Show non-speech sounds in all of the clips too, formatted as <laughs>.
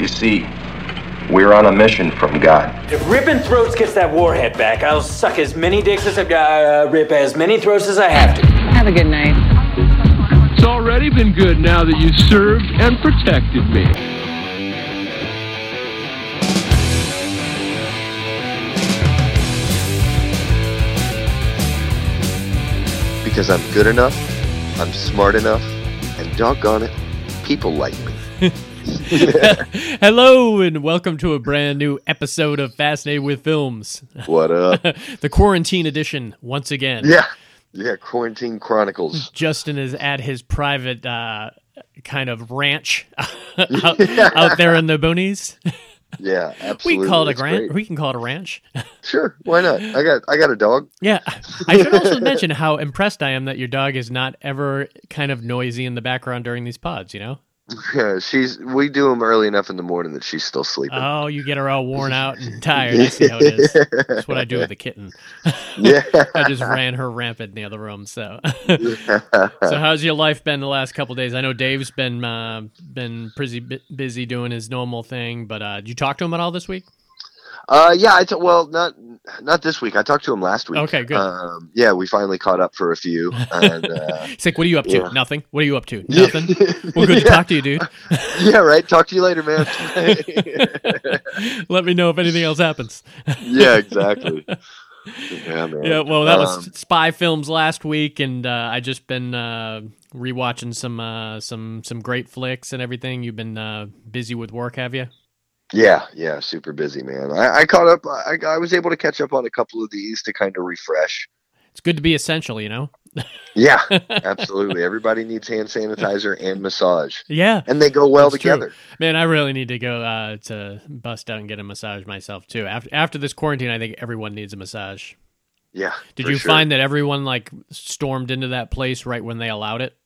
You see, we're on a mission from God. If Ripping Throats gets that warhead back, I'll suck as many dicks as I uh, rip as many throats as I have to. Have a good night. It's already been good now that you served and protected me. because I'm good enough, I'm smart enough, and doggone it, people like me. <laughs> <laughs> Hello and welcome to a brand new episode of Fascinated with Films, What up? <laughs> the quarantine edition once again. yeah, yeah. Quarantine Chronicles. Justin is at his private uh, kind of ranch <laughs> out, out there in the boonies. Yeah, We absolutely. can call it a It's grant. We can call it a ranch. Sure, why not? I got, I got a dog. Yeah, I should also mention how impressed I am that your dog is not ever kind of noisy in the background during these pods. You know. Yeah, <laughs> she's. We do them early enough in the morning that she's still sleeping. Oh, you get her all worn out and <laughs> tired. I see how it is. That's what I do with the kitten. yeah. <laughs> I just ran her rampant in the other room. So, so how's your life been the last couple days? I know Dave's been uh, been pretty busy doing his normal thing, but uh, did you talk to him at all this week? Uh, yeah. I t- well, not not this week. I talked to him last week. Okay, good. Um, yeah, we finally caught up for a few, and uh, <laughs> He's like, "What are you up to? Yeah. Nothing. What are you up to? Nothing. well, good to talk to you, dude. <laughs> yeah, right. Talk to you later, man. <laughs> Let me know if anything else happens." yeah, exactly. Yeah, man. Yeah, well, that was Um, spy films last week, and uh, I just been uh, rewatching some uh, some some great flicks and everything. You've been uh, busy with work, have you? Yeah, yeah, super busy, man. I, I caught up. I, I was able to catch up on a couple of these to kind of refresh. It's good to be essential, you know. Yeah, <laughs> absolutely. Everybody needs hand sanitizer and massage, Yeah, and they go well That's true. together. Man, I really need to go uh, to bust out and get a massage myself too. After after this quarantine, I think everyone needs a massage. Yeah. Did you sure. find that everyone like stormed into that place right when they allowed it?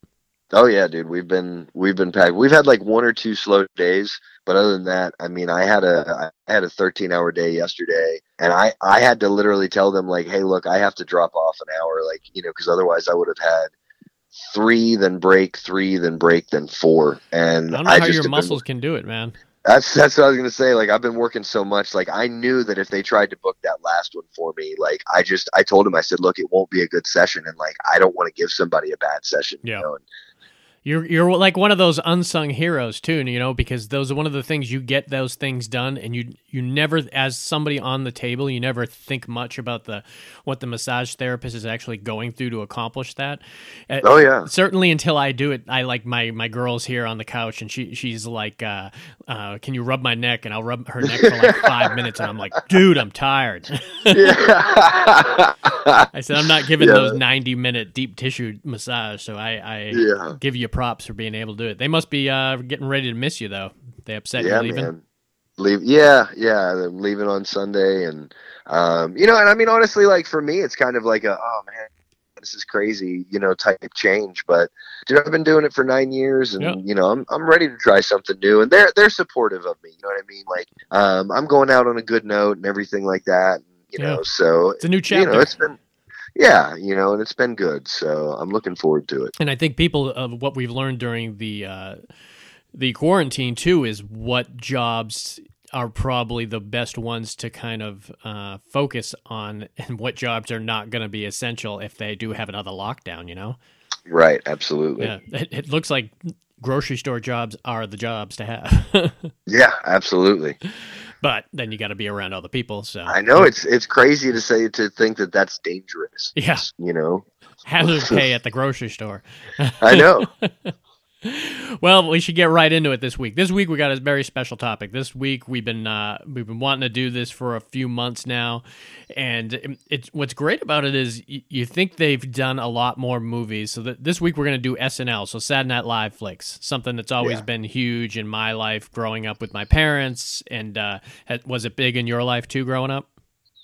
Oh yeah, dude. We've been we've been packed. We've had like one or two slow days, but other than that, I mean, I had a I had a 13 hour day yesterday, and I I had to literally tell them like, hey, look, I have to drop off an hour, like you know, because otherwise I would have had three, then break, three, then break, then four, and I don't know I how your have been- muscles can do it, man. That's that's what I was gonna say. Like I've been working so much. Like I knew that if they tried to book that last one for me, like I just I told him I said, look, it won't be a good session, and like I don't want to give somebody a bad session. Yeah. You know? and, You're you're like one of those unsung heroes too, you know, because those are one of the things you get those things done, and you you never, as somebody on the table, you never think much about the what the massage therapist is actually going through to accomplish that. Uh, oh yeah. certainly until I do it, I like my my girl's here on the couch, and she she's like, uh, uh, "Can you rub my neck?" And I'll rub her neck for like <laughs> five minutes, and I'm like, "Dude, I'm tired." yeah. <laughs> I said, "I'm not giving Yeah. those 90 minute deep tissue massage." So I, I Yeah. give you props for being able to do it. They must be uh, getting ready to miss you though. They upset yeah, you leaving. man. Leave. Yeah, yeah. I'm leaving on Sunday, and um, you know, and I mean, honestly, like for me, it's kind of like a, oh man, this is crazy, you know, type change. But dude, I've been doing it for nine years, and Yeah. you know, I'm I'm ready to try something new, and they're they're supportive of me. You know what I mean? Like, um, I'm going out on a good note and everything like that. You Yeah. know, so It's a new you chapter. know, it's been. Yeah, you know, and it's been good, so I'm looking forward to it. And I think people of what we've learned during the uh, the quarantine too is what jobs are probably the best ones to kind of uh, focus on, <laughs> and what jobs are not going to be essential if they do have another lockdown. You know, Right, absolutely. yeah, it, it looks like grocery store jobs are the jobs to have, <laughs> yeah absolutely. But then you got to be around other people. So I know it's it's crazy to say to think that that's dangerous. Yeah. you know. hazard <laughs> pay at the grocery store. I know. <laughs> Well, we should get right into it this week. This week we got a very special topic. This week we've been uh, we've been wanting to do this for a few months now, and it's what's great about it is y- you think they've done a lot more movies. So that this week we're going to do SNL, so Saturday Night Live flicks, something that's always Yeah. been huge in my life growing up with my parents. And uh, was it big in your life too, growing up?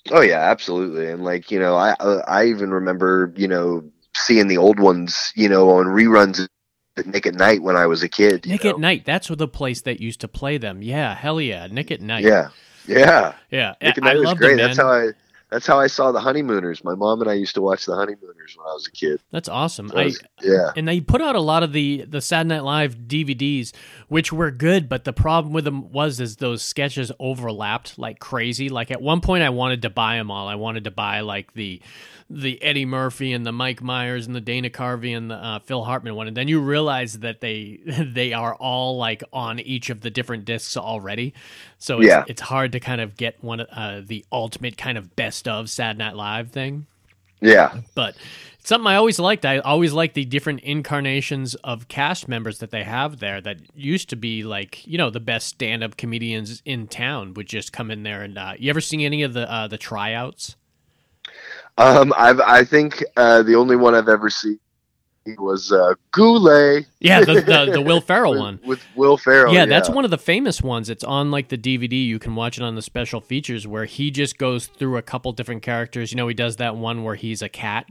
Oh yeah, absolutely. And like you know, I uh, I even remember you know seeing the old ones you know on reruns at Nick at Night when I was a kid. you Nick know? at Night. That's the place that used to play them. Yeah, hell yeah, Nick at Night. Yeah, yeah. yeah. Nick at I Night was great. it. That's how I. That's how I saw the Honeymooners. My mom and I used to watch the Honeymooners when I was a kid. That's awesome. So I I, was- yeah. and they put out a lot of the the Saturday Night Live DVDs, which were good, but the problem with them was is those sketches overlapped like crazy. Like at one point, I wanted to buy them all. I wanted to buy like the the Eddie Murphy and the Mike Myers and the Dana Carvey and the uh, Phil Hartman one, and then you realize that they <laughs> they are all like on each of the different discs already. So it's, Yeah. it's hard to kind of get one uh, the ultimate kind of best of Sad Night Live thing Yeah. but something I always liked. I always liked the different incarnations of cast members that they have there that used to be like, you know, the best stand up comedians in town would just come in there and uh, you ever seen any of the uh, the tryouts? Um, I've I think uh, the only one I've ever seen was uh, Goulet. Yeah, the the, the <laughs> Will Ferrell one. with Will Ferrell. yeah, that's one of the famous ones. It's on like the DVD. You can watch it on the special features where he just goes through a couple different characters. You know, he does that one where he's a cat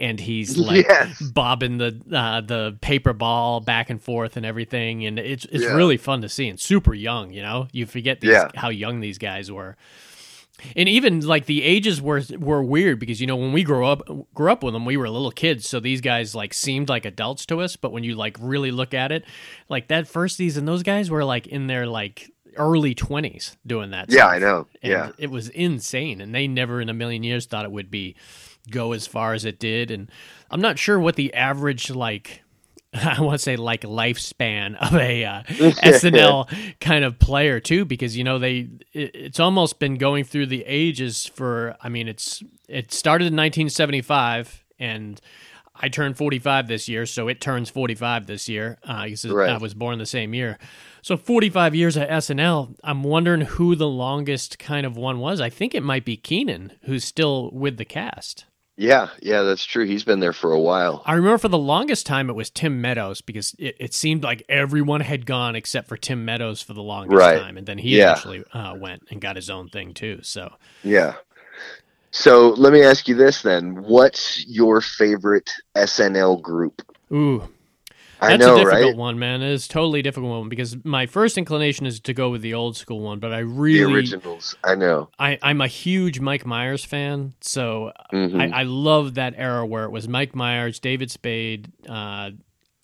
and he's <laughs> like Yes. bobbing the uh, the paper ball back and forth and everything, and it's it's Yeah. really fun to see and super young. You know, you forget these, Yeah. how young these guys were. And even like the ages were were weird because you know when we grew up grew up with them we were little kids so these guys like seemed like adults to us but when you like really look at it like that first season those guys were like in their like early 20s doing that Yeah, stuff. I know. And Yeah. it was insane and they never in a million years thought it would be go as far as it did and I'm not sure what the average like <laughs> I want to say like lifespan of a uh, <laughs> SNL kind of player too, because you know they it, it's almost been going through the ages for. I mean, it's it started in 1975, and I turned 45 this year, so it turns 45 this year. Uh, Right. I was born the same year, so 45 years at SNL. I'm wondering who the longest kind of one was. I think it might be Kenan, who's still with the cast. Yeah, yeah, that's true. He's been there for a while. I remember for the longest time it was Tim Meadows because it, it seemed like everyone had gone except for Tim Meadows for the longest Right. time, and then he Yeah. actually uh, went and got his own thing too. So Yeah. So let me ask you this then: What's your favorite SNL group? ooh, that's know, a difficult right? one, man. It is totally a difficult one because my first inclination is to go with the old school one, but I The really, originals. I know. I, I'm a huge Mike Myers fan, so Mhm. I, I love that era where it was Mike Myers, David Spade, uh,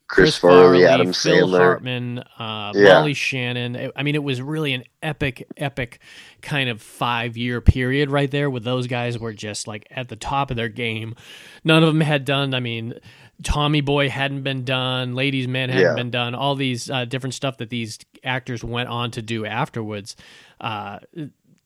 Chris, Farley, Adam Phil Sandler. Hartman, uh, Yeah. Molly Shannon. I mean, it was really an epic, epic kind of five year period right there with those guys were just like at the top of their game. None of them had done, I mean, Tommy Boy hadn't been done, Ladies Man hadn't Yeah. been done, all these uh, different stuff that these actors went on to do afterwards. Uh,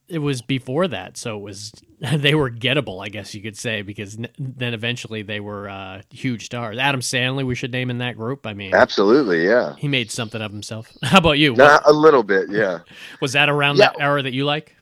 it was before that, so it was <laughs> they were gettable, I guess you could say, because n- then eventually they were uh, huge stars. Adam Sandler, we should name in that group. I mean, Absolutely, yeah. he made something of himself. <laughs> How about you? Nah, a little bit, yeah. <laughs> Was that around Yeah. that era that you like?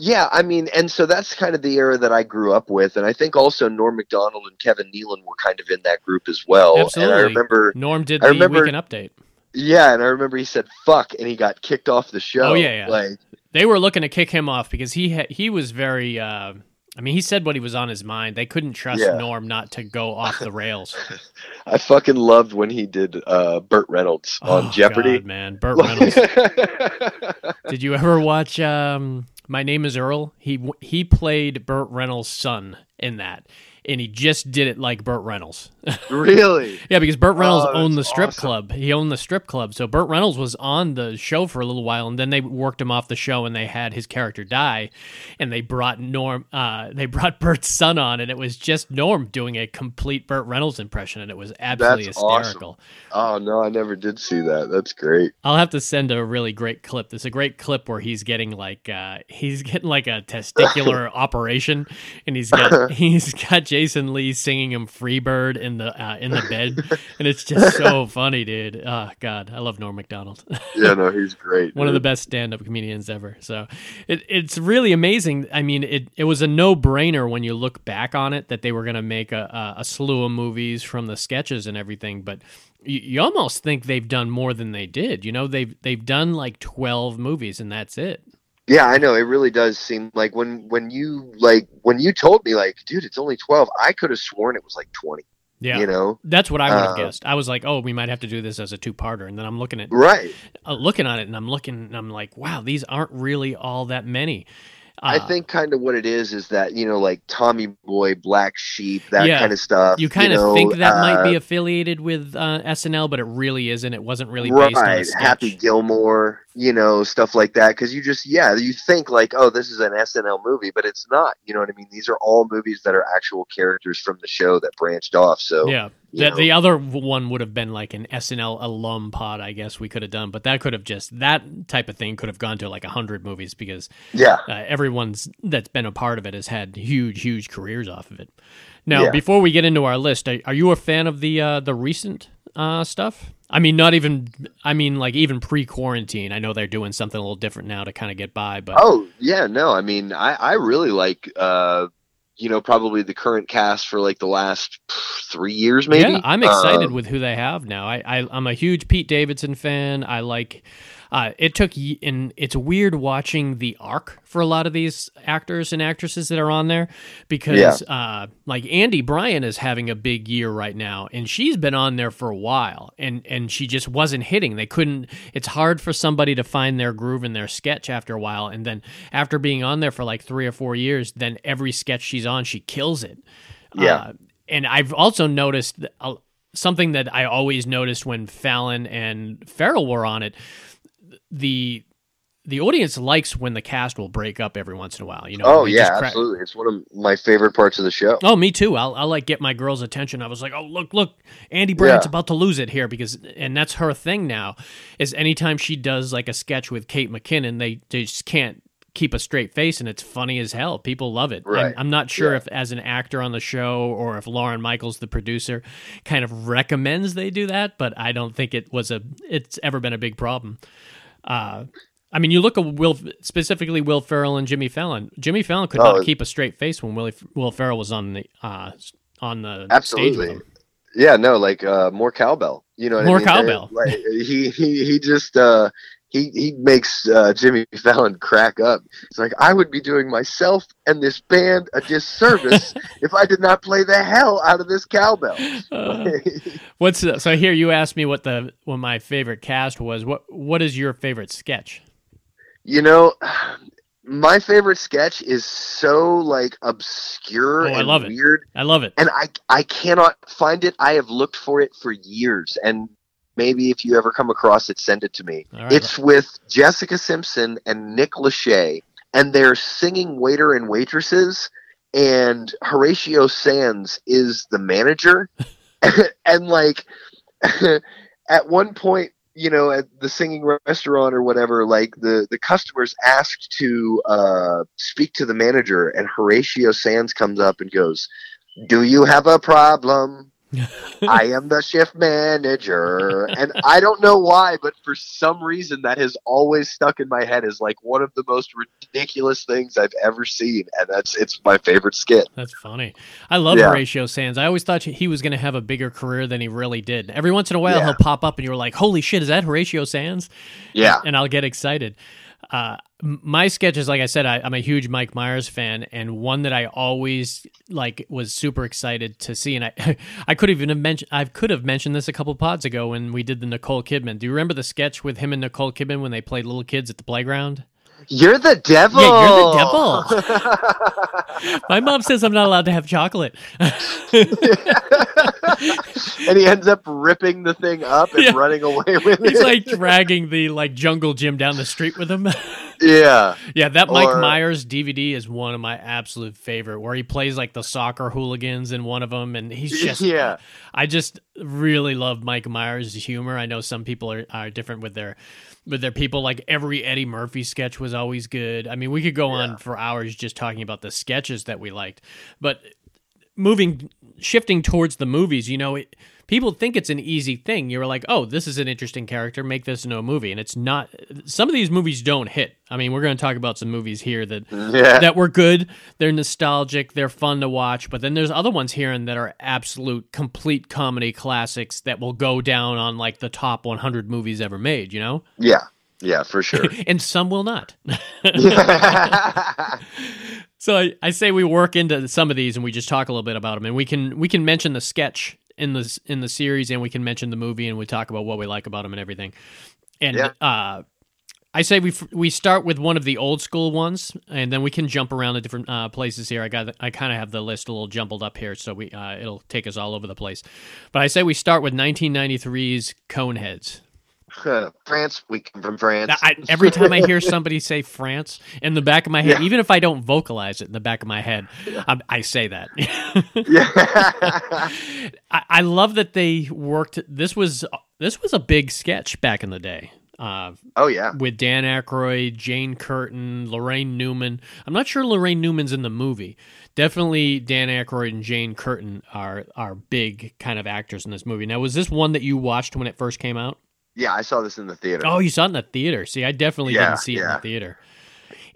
Yeah, I mean, and so that's kind of the era that I grew up with, and I think also Norm Macdonald and Kevin Nealon were kind of in that group as well. Absolutely. And I remember, Norm did I the remember- weekend update. yeah, and I remember he said "fuck" and he got kicked off the show. Oh, yeah, yeah. Like, They were looking to kick him off because he ha- he was very. Uh, I mean, he said what he was on his mind. They couldn't trust Yeah. Norm not to go off the rails. <laughs> I fucking loved when he did uh, Burt Reynolds on Oh, Jeopardy. God, man. Burt Reynolds. <laughs> Did you ever watch um, My Name Is Earl? He he played Burt Reynolds' son in that, and he just did it like Burt Reynolds. <laughs> really? yeah, because Burt Reynolds Oh, owned the strip awesome. club. He owned the strip club, so Burt Reynolds was on the show for a little while, and then they worked him off the show, and they had his character die, and they brought Norm. Uh, they brought Burt's son on, and it was just Norm doing a complete Burt Reynolds impression, and it was absolutely That's awesome. hysterical. Oh no, I never did see that. That's great. I'll have to send a really great clip. There's a great clip where he's getting like uh, he's <laughs> getting like a testicular <laughs> operation, and he's got he's got Jason Lee singing him "Freebird" in the uh, in the bed, <laughs> and it's just so funny, dude. Oh God, I love Norm Macdonald. Yeah, no, he's great. <laughs> One of the best stand-up comedians ever. So it, it's really amazing. I mean, it, it was a no-brainer when you look back on it that they were going to make a, a, a slew of movies from the sketches and everything. But you, you almost think they've done more than they did. You know, they've they've done like twelve movies and that's it. Yeah, I know. It really does seem like when when you like when you told me like, dude, it's only twelve. I could have sworn it was like twenty. Yeah. You know? That's what I would have Uh, guessed. I was like, "Oh, we might have to do this as a two-parter," and then I'm looking at Right. uh, looking at it and I'm looking and I'm like, wow, these aren't really all that many. I Uh, think kind of what it is is that you know, like Tommy Boy, Black Sheep, that Yeah. kind of stuff. you kind of know, think that might be uh, affiliated with uh, SNL, but it really isn't. It wasn't really based on a right. sketch. Happy Gilmore, you know, stuff like that. Because you just, yeah, you think like, oh, this is an SNL movie, but it's not. You know what I mean? These are all movies that are actual characters from the show that branched off. So Yeah. You The, know. the other one would have been like an SNL alum pod, I guess we could have done, but that could have just that type of thing could have gone to like a hundred movies because yeah, uh, everyone's that's been a part of it has had huge, huge careers off of it. Now, Yeah. before we get into our list, are, are you a fan of the uh, the recent uh, stuff? I mean, not even. I mean, like even pre-quarantine. I know they're doing something a little different now to kind of get by, but Oh yeah, no, I mean, I I really like, uh, you know, probably the current cast for like the last three years, maybe. Yeah, I'm excited Um, with who they have now. I, I I'm a huge Pete Davidson fan. I like. Uh, it took and it's weird watching the arc for a lot of these actors and actresses that are on there because uh, like Aidy Bryant is having a big year right now and she's been on there for a while and and she just wasn't hitting. They couldn't. It's hard for somebody to find their groove in their sketch after a while and then after being on there for like three or four years, then every sketch she's on, she kills it. Yeah. Uh, and I've also noticed uh, something that I always noticed when Fallon and Ferrell were on it. The the audience likes when the cast will break up every once in a while. You know. Oh yeah, crack- absolutely. It's one of my favorite parts of the show. Oh, me too. I'll, I'll like get my girl's attention. I was like, oh look, look, Aidy Bryant's Yeah. about to lose it here because, and that's her thing now. Is anytime she does like a sketch with Kate McKinnon, they, they just can't keep a straight face, and it's funny as hell. People love it. I'm, I'm not sure Yeah. if as an actor on the show or if Lorne Michaels, the producer, kind of recommends they do that, but I don't think it was a. It's ever been a big problem. Uh, I mean, you look at Will specifically Will Ferrell and Jimmy Fallon. Jimmy Fallon could Oh, not keep a straight face when Willie, Will Ferrell was on the uh, on the Absolutely. Yeah, no, like uh, more cowbell. You know, More I mean? cowbell. Like, he he he just uh, he he makes uh, Jimmy <laughs> Fallon crack up. It's like I would be doing myself and this band a disservice <laughs> if I did not play the hell out of this cowbell. <laughs> Uh, what's the, so here? You asked me what the what my favorite cast was. What what is your favorite sketch? you know, my favorite sketch is so like obscure Oh, and I love it. I love it. and I I cannot find it. I have looked for it for years, and maybe if you ever come across it, send it to me. Right. It's with Jessica Simpson and Nick Lachey, and they're singing waiter and waitresses, and Horatio Sanz is the manager, <laughs> and like <laughs> at one point. You know, at the singing restaurant or whatever, like the the customers asked to uh, speak to the manager, and Horatio Sanz comes up and goes, do you have a problem? <laughs> I am the shift manager. And I don't know why, but for some reason that has always stuck in my head as like one of the most ridiculous things I've ever seen. And that's it's my favorite skit. That's funny. I love Yeah. Horatio Sanz. I always thought he was going to have a bigger career than he really did. Every once in a while, Yeah. he'll pop up, and you're like, "Holy shit, is that Horatio Sanz?" Yeah. and I'll get excited. Uh, my sketches, like I said, I, I'm a huge Mike Myers fan, and one that I always like was super excited to see. And I, <laughs> I could even have mentioned, I could have mentioned this a couple pods ago when we did the Nicole Kidman. Do you remember the sketch with him and Nicole Kidman when they played little kids at the playground? You're the devil. Yeah, you're the devil. <laughs> My mom says I'm not allowed to have chocolate. <laughs> and he ends up ripping the thing up and Yeah. running away with He's it. He's like dragging the like jungle gym down the street with him. <laughs> yeah. Yeah, that Mike Myers DVD is one of my absolute favorite, where he plays like the soccer hooligans in one of them, and he's just Yeah. I just really love Mike Myers' humor. I know some people are, are different with their with their people. Like every Eddie Murphy sketch was always good. I mean, we could go on for hours just talking about the sketches that we liked, but moving shifting towards the movies, you know, it, people think it's an easy thing. You're like, oh, this is an interesting character. Make this into a movie, and it's not. Some of these movies don't hit. I mean, we're going to talk about some movies here that Yeah. that were good. They're nostalgic. They're fun to watch. But then there's other ones here and that are absolute complete comedy classics that will go down on like the top 100 movies ever made. You know, Yeah. Yeah, for sure. <laughs> and some will not. <laughs> <laughs> So I, I say we work into some of these and we just talk a little bit about them, and we can we can mention the sketch in the in the series, and we can mention the movie, and we talk about what we like about them and everything. And Yeah. uh, I say we f- we start with one of the old school ones, and then we can jump around to different uh, places here. I got I kind of have the list a little jumbled up here, so we uh, it'll take us all over the place. But I say we start with 1993's Coneheads. France, we come from France. Now, I, every time I hear <laughs> somebody say France in the back of my head, Yeah. even if I don't vocalize it in the back of my head, I, I say that. yeah. <laughs> <laughs> I, I love that they worked. This was this was a big sketch back in the day. Uh, oh yeah. with Dan Aykroyd, Jane Curtin, Laraine Newman. I'm not sure Laraine Newman's in the movie. Definitely Dan Aykroyd and Jane Curtin are are big kind of actors in this movie. Now, was this one that you watched when it first came out? Yeah, I saw this in the theater. Oh, you saw it in the theater. See, I definitely Yeah, didn't see it in the theater.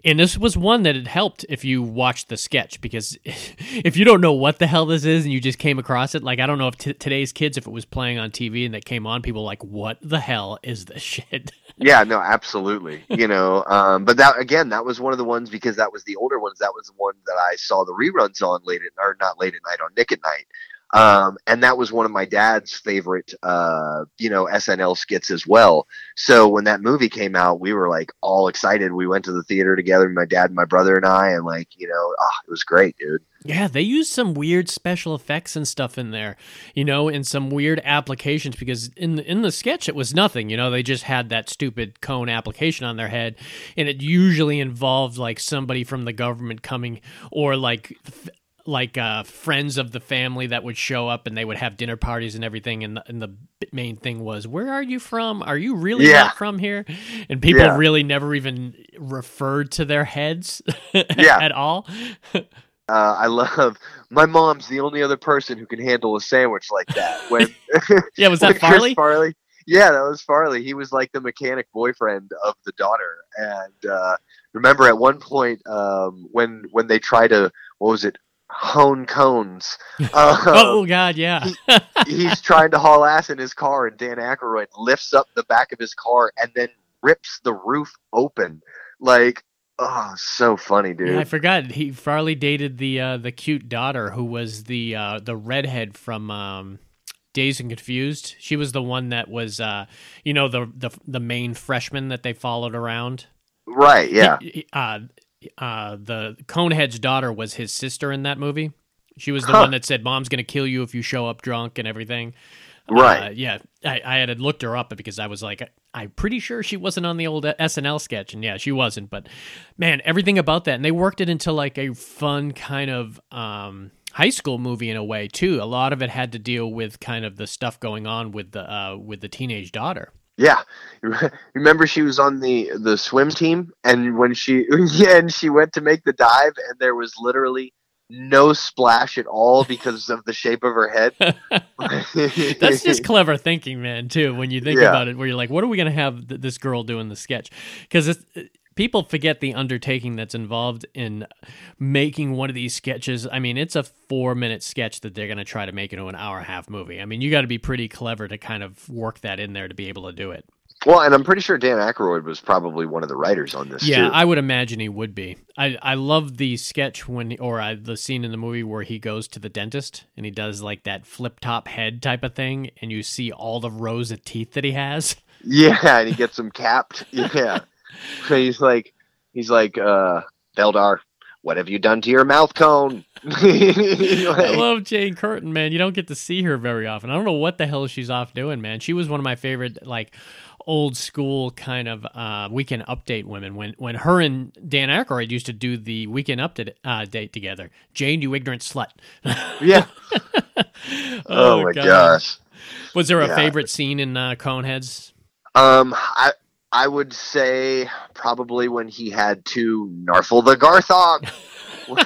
And this was one that it helped if you watched the sketch because <laughs> if you don't know what the hell this is and you just came across it, like I don't know if t- today's kids, if it was playing on TV and that came on, people were like, "What the hell is this <laughs> shit?" Yeah, no, absolutely. You know, um, but that again, that was one of the ones because that was the older ones. That was the one that I saw the reruns on late at or not late at night on Nick at Night. Um, and that was one of my dad's favorite, uh, you know, SNL skits as well. So when that movie came out, we were like all excited. We went to the theater together, my dad, my brother, and I, and like, you know, ah, it was great, dude. Yeah, they used some weird special effects and stuff in there, you know, in some weird applications because in the, in the sketch it was nothing, you know, they just had that stupid cone application on their head and it usually involved like somebody from the government coming or like like uh, friends of the family that would show up and they would have dinner parties and everything and the, and the main thing was where are you from are you really Yeah. not from here and people Yeah. really never even referred to their heads <laughs> Yeah. at all Uh, I love my mom's the only other person who can handle a sandwich like that. When <laughs> yeah was <laughs> that farley Farley. Yeah, that was Farley. He was like the mechanic boyfriend of the daughter. And uh, remember, at one point, um, when when they try to what was it, hone cones? Uh, <laughs> oh god yeah he's trying to haul ass in his car, and Dan Aykroyd lifts up the back of his car and then rips the roof open. Like, oh, so funny, dude. Yeah, I forgot he Farley dated the uh, the cute daughter who was the uh, the redhead from um, Dazed and Confused. She was the one that was uh, you know the the the main freshman that they followed around. right? Yeah. He- he- uh, uh, the Conehead's daughter was his sister in that movie. She was the Huh. one that said, "Mom's gonna kill you if you show up drunk" and everything. Right. Uh, yeah, I, I had looked her up because I was like, I'm pretty sure she wasn't on the old SNL sketch, and yeah, she wasn't. But man, everything about that, and they worked it into like a fun kind of um, high school movie in a way too. A lot of it had to deal with kind of the stuff going on with the uh, with the teenage daughter. Yeah, <laughs> remember she was on the the swim team, and when she <laughs> yeah, and she went to make the dive, and there was literally no splash at all because of the shape of her head. <laughs> That's just clever thinking, man. Too when you think Yeah. about it, where you're like, what are we gonna have th- this girl do in the sketch? Because people forget the undertaking that's involved in making one of these sketches. I mean, it's a four minute sketch that they're gonna try to make into an hour and a half movie. I mean, you got to be pretty clever to kind of work that in there to be able to do it. well, and I'm pretty sure Dan Aykroyd was probably one of the writers on this. Yeah, too. I would imagine he would be. I I love the sketch when or I, the scene in the movie where he goes to the dentist and he does like that flip top head type of thing, and you see all the rows of teeth that he has. yeah, and he gets them capped. <laughs> Yeah, so he's like, he's like, uh, Beldar, what have you done to your mouth cone? <laughs> I love Jane Curtin, man. You don't get to see her very often. I don't know what the hell she's off doing, man. She was one of my favorite, like old school kind of uh, weekend update women. When when her and Dan Aykroyd used to do the weekend update uh, date together. Jane, you ignorant slut. <laughs> yeah. Oh, my God. gosh. Was there a Yeah. favorite scene in uh, Coneheads? Um, I I would say probably when he had to narfle the Garthok. <laughs>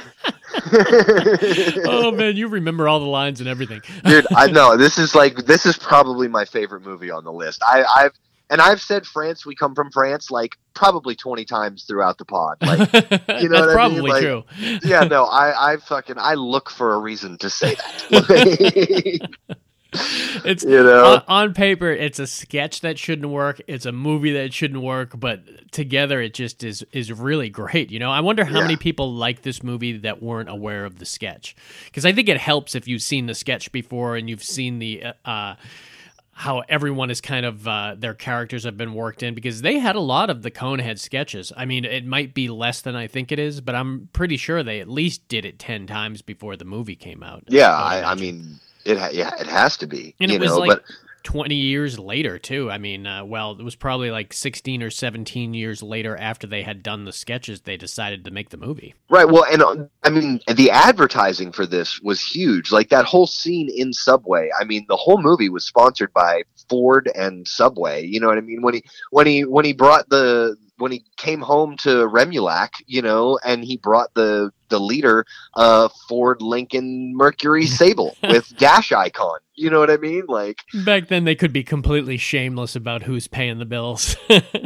<laughs> oh man, you remember all the lines and everything. Dude, I <laughs> know this is like this is probably my favorite movie on the list. I, I've and I've said France. We come from France like probably twenty times throughout the pod. Like, That's know what I mean? probably Like- true. yeah, no, I I fucking I look for a reason to say that. It's you know, on, on paper, it's a sketch that shouldn't work. It's a movie that shouldn't work, but together it just is is really great. You know, I wonder how Yeah. many people like this movie that weren't aware of the sketch, because I think it helps if you've seen the sketch before and you've seen the uh, how everyone is kind of uh, their characters have been worked in because they had a lot of the Conehead sketches. I mean, it might be less than I think it is, but I'm pretty sure they at least did it ten times before the movie came out. Yeah, I, I mean, it yeah, it has to be. and you it was know, like but 20 years later too. I mean, uh, well, it was probably like 16 or 17 years later after they had done the sketches, they decided to make the movie. Right. Well, and uh, I mean, the advertising for this was huge. Like that whole scene in Subway. I mean, the whole movie was sponsored by Ford and Subway. You know what I mean? When he when he when he brought the when he came home to Remulak, you know, and he brought the the leader uh Ford Lincoln Mercury <laughs> Sable with dash icon. You know what I mean? Like Back then, they could be completely shameless about who's paying the bills.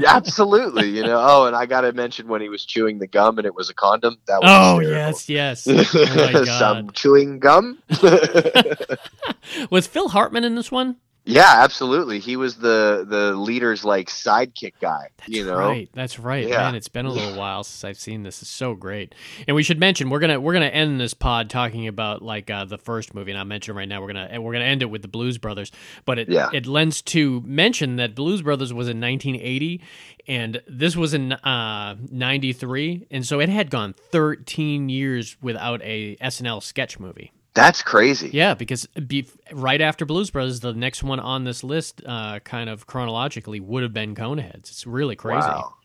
absolutely, you know. Oh, and I got to mention when he was chewing the gum and it was a condom. That was oh, hysterical. yes, yes. <laughs> Oh, my Some chewing gum. <laughs> Was Phil Hartman in this one? Yeah, absolutely. He was the the leader's like sidekick guy. you know, Right, that's right. Yeah. Man, it's been a <laughs> little while since I've seen this. It's so great. And we should mention we're gonna we're gonna end this pod talking about like uh, the first movie, and I'll mention right now we're gonna we're gonna end it with the Blues Brothers. But it Yeah. it lends to mention that Blues Brothers was in 1980, and this was in uh, 93, and so it had gone 13 years without a SNL sketch movie. That's crazy. Yeah, because be, right after Blues Brothers, the next one on this list, uh, kind of chronologically, would have been Coneheads. It's really crazy. Wow.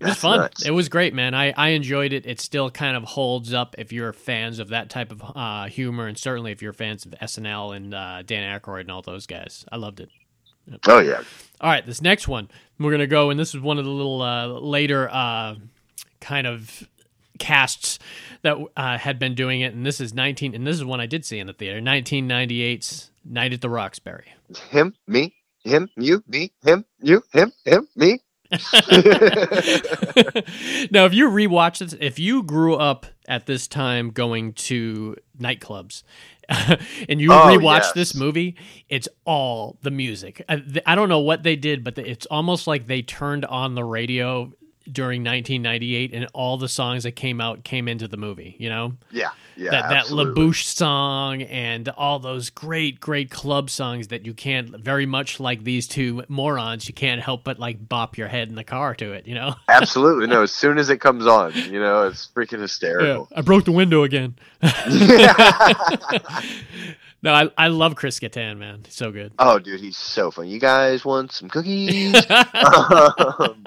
It was That's fun. nuts. It was great, man. I, I enjoyed it. It still kind of holds up if you're fans of that type of uh, humor, and certainly if you're fans of SNL and uh, Dan Aykroyd and all those guys. I loved it. Oh yeah. All right, this next one we're gonna go, and this is one of the little uh, later uh, kind of casts that uh, had been doing it, and this is 19, and this is one I did see in the theater, 1998's Night at the Roxbury. Him, me, him, you, me, him, you, him, him, me. <laughs> now, if you rewatch this, if you grew up at this time going to nightclubs <laughs> and you Oh, rewatch yes. this movie, it's all the music. I, I don't know what they did, but it's almost like they turned on the radio during 1998 and all the songs that came out came into the movie, you know? Yeah, yeah. that that. La Bouche song and all those great great club songs that you can't very much like these two morons you can't help but like bop your head in the car to it you know <laughs> Absolutely no. As soon as it comes on, you know, it's freaking hysterical. I broke the window again <laughs> <laughs> no I, I love Chris Kattan man He's so good Oh, dude, he's so funny. You guys want some cookies? <laughs> um,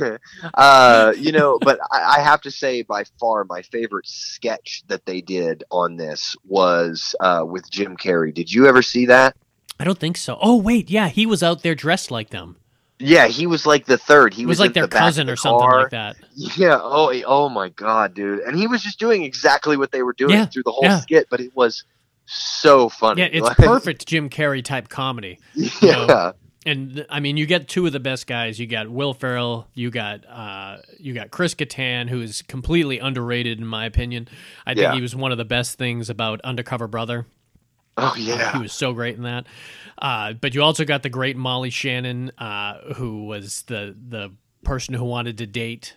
<laughs> uh, you know, but I, I have to say, by far, my favorite sketch that they did on this was uh, with Jim Carrey. Did you ever see that? I don't think so oh wait yeah he was out there dressed like them Yeah, he was like the third. He he was, was, like their the cousin the or something car. like that <laughs> Yeah. Oh. Oh my God, dude. And he was just doing exactly what they were doing Yeah, through the whole yeah. skit, but it was so funny. yeah it's <laughs> Like, perfect Jim Carrey type comedy Yeah. know, and I mean, you get two of the best guys. You got Will Ferrell. You got uh, you got Chris Kattan, who is completely underrated in my opinion. I think Yeah. he was one of the best things about Undercover Brother. Oh yeah, He was so great in that. Uh, but you also got the great Molly Shannon, uh, who was the the person who wanted to date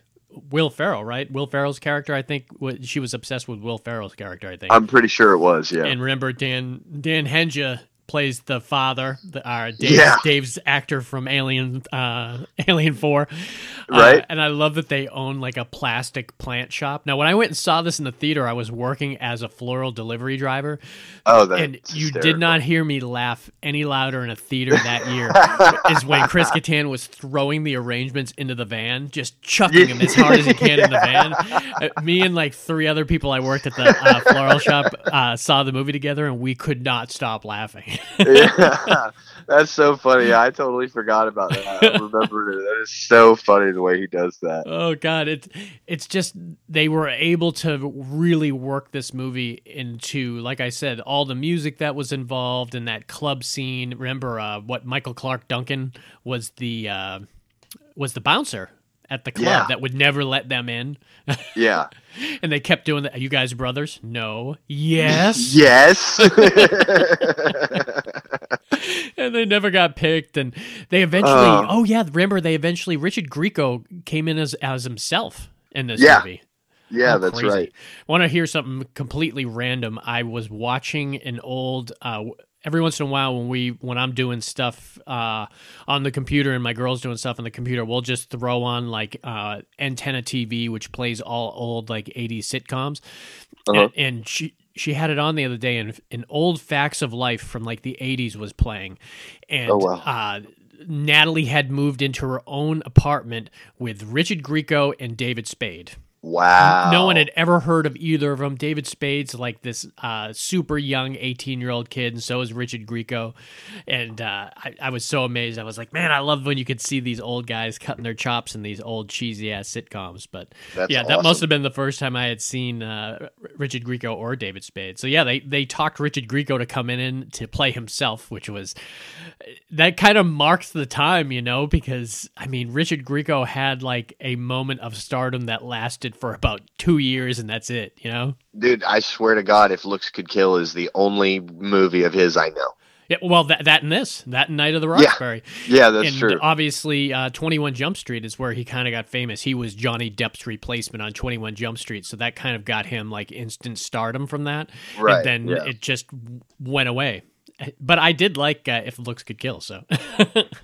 Will Ferrell. Right, Will Ferrell's character. I think she was obsessed with Will Ferrell's character. I think. I'm pretty sure it was. Yeah. And remember, Dan Dan Hedaya plays the father, the, uh, Dave, Yeah. Dave's actor from Alien uh, <laughs> Alien Four, Uh, Right. and I love that they own like a plastic plant shop. Now, when I went and saw this in the theater, I was working as a floral delivery driver, oh, and you did not hear me laugh any louder in a theater that year. <laughs> is when Chris Kattan was throwing the arrangements into the van, just chucking them as hard as he can in the van. <laughs> Uh, me and like three other people I worked at the uh, floral shop uh, saw the movie together, and we could not stop laughing. Yeah, <laughs> that's so funny. I totally forgot about that. I remember it. That is so funny the way he does that. <laughs> Oh god, it's it's just they were able to really work this movie into, like I said, all the music that was involved in that club scene. Remember uh, what Michael Clarke Duncan was the uh, was the bouncer at the club Yeah. that would never let them in, <laughs> Yeah. and they kept doing that. Are you guys brothers? No. Yes. <laughs> Yes. <laughs> and they never got picked and they eventually Oh. oh yeah remember they eventually richard grieco came in as as himself in this Yeah. movie yeah, How that's crazy. right. want to hear something completely random i was watching an old uh every once in a while when we when I'm doing stuff uh, on the computer and my girl's doing stuff on the computer, we'll just throw on like uh, antenna TV, which plays all old like 80s sitcoms, Uh-huh. and, and she she had it on the other day, and an old Facts of Life from like the 80s was playing, and Oh, wow. uh, Natalie had moved into her own apartment with Richard Grieco and David Spade. Wow. No one had ever heard of either of them. David Spade's like this uh, super young 18 year old kid, and so is Richard Grieco. And uh, I, I was so amazed. I was like, man, I love when you could see these old guys cutting their chops in these old cheesy ass sitcoms. But That's yeah, that must have been the first time I had seen uh, Richard Grieco or David Spade. So yeah, they, they talked Richard Grieco to come in and to play himself, which was that kind of marks the time, you know, because I mean, Richard Grieco had like a moment of stardom that lasted for about two years, and that's it, you know. Dude, I swear to God, if Looks Could Kill is the only movie of his I know. Yeah, well, that that and this, that and Night of the Yeah, Roxbury, Yeah, that's and true. obviously, uh, Twenty One Jump Street is where he kind of got famous. He was Johnny Depp's replacement on Twenty One Jump Street, so that kind of got him like instant stardom from that. Right, and then yeah. it just went away. <laughs> But I did like uh, If Looks Could Kill, so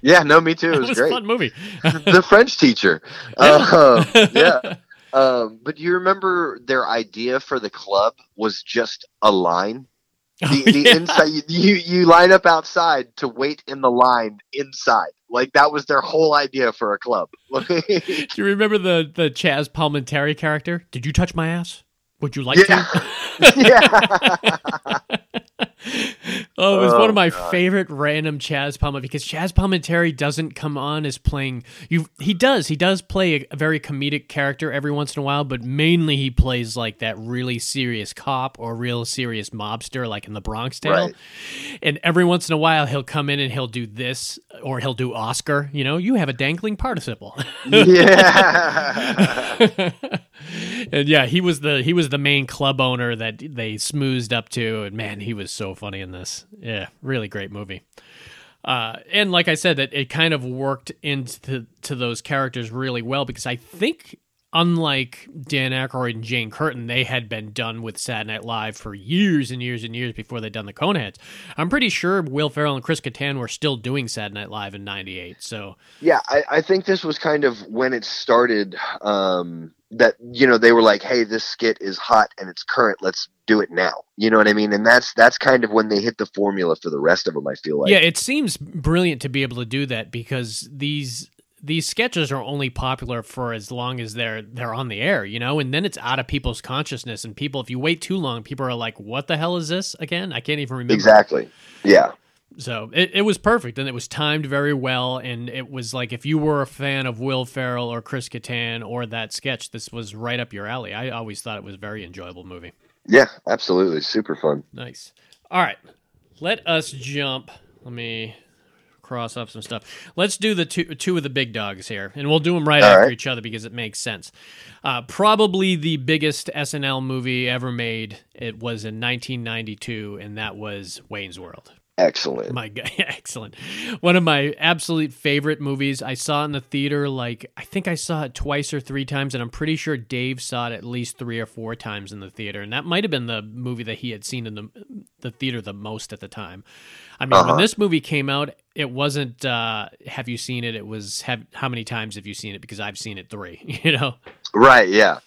yeah, no, me too. It <laughs> it was, was great. a fun movie. <laughs> the French teacher. Um, yeah. Um, but do you remember their idea for the club was just a line? <laughs> The, Oh, the yeah. inside you you line up outside to wait in the line inside. Like that was their whole idea for a club. <laughs> Do you remember the the Chaz Palminteri character? Did you touch my ass? Would you like Yeah. to? <laughs> yeah. <laughs> Oh, it was one Oh, of my God. favorite random Chaz Palma because Chaz Palminteri doesn't come on as playing you. He does. He does play a, a very comedic character every once in a while, but mainly he plays like that really serious cop or real serious mobster, like in the Bronx Tale. Right. And every once in a while, he'll come in and he'll do this, or he'll do Oscar. You know, you have a dangling participle. <laughs> yeah. <laughs> and yeah, he was the he was the main club owner that they smoothed up to, and man, he was so funny in this. Yeah, really great movie. Uh, and like I said, that it kind of worked into to those characters really well because I think, unlike Dan Aykroyd and Jane Curtin, they had been done with Saturday Night Live for years and years and years before they'd done the Coneheads. I'm pretty sure Will Ferrell and Chris Kattan were still doing Saturday Night Live in '98. So Yeah, I, I think this was kind of when it started. Um, that you know they were like, "Hey, this skit is hot and it's current. Let's do it now." You know what I mean? And that's that's kind of when they hit the formula for the rest of them. I feel like. yeah, it seems brilliant to be able to do that because these these sketches are only popular for as long as they're they're on the air, you know, and then it's out of people's consciousness and people if you wait too long, people are like, What the hell is this again? I can't even remember. Exactly. Yeah. So it, it was perfect and it was timed very well and it was like if you were a fan of Will Ferrell or Chris Kattan or that sketch, this was right up your alley. I always thought it was a very enjoyable movie. Yeah. Absolutely. Super fun. Nice. All right. Let us jump. Let me cross off some stuff. Let's do the two two of the big dogs here, and we'll do them right All after right. each other because it makes sense. Uh, probably the biggest SNL movie ever made. It was in 1992, and that was Wayne's World. Excellent. My God, <laughs> excellent. One of my absolute favorite movies. I saw it in the theater like I think I saw it twice or three times, and I'm pretty sure Dave saw it at least three or four times in the theater, and that might have been the movie that he had seen in the the theater the most at the time. I mean, when Uh-huh. this movie came out, it wasn't. uh Have you seen it? It was. Have how many times have you seen it? Because I've seen it three. <laughs> You know. Right. Yeah.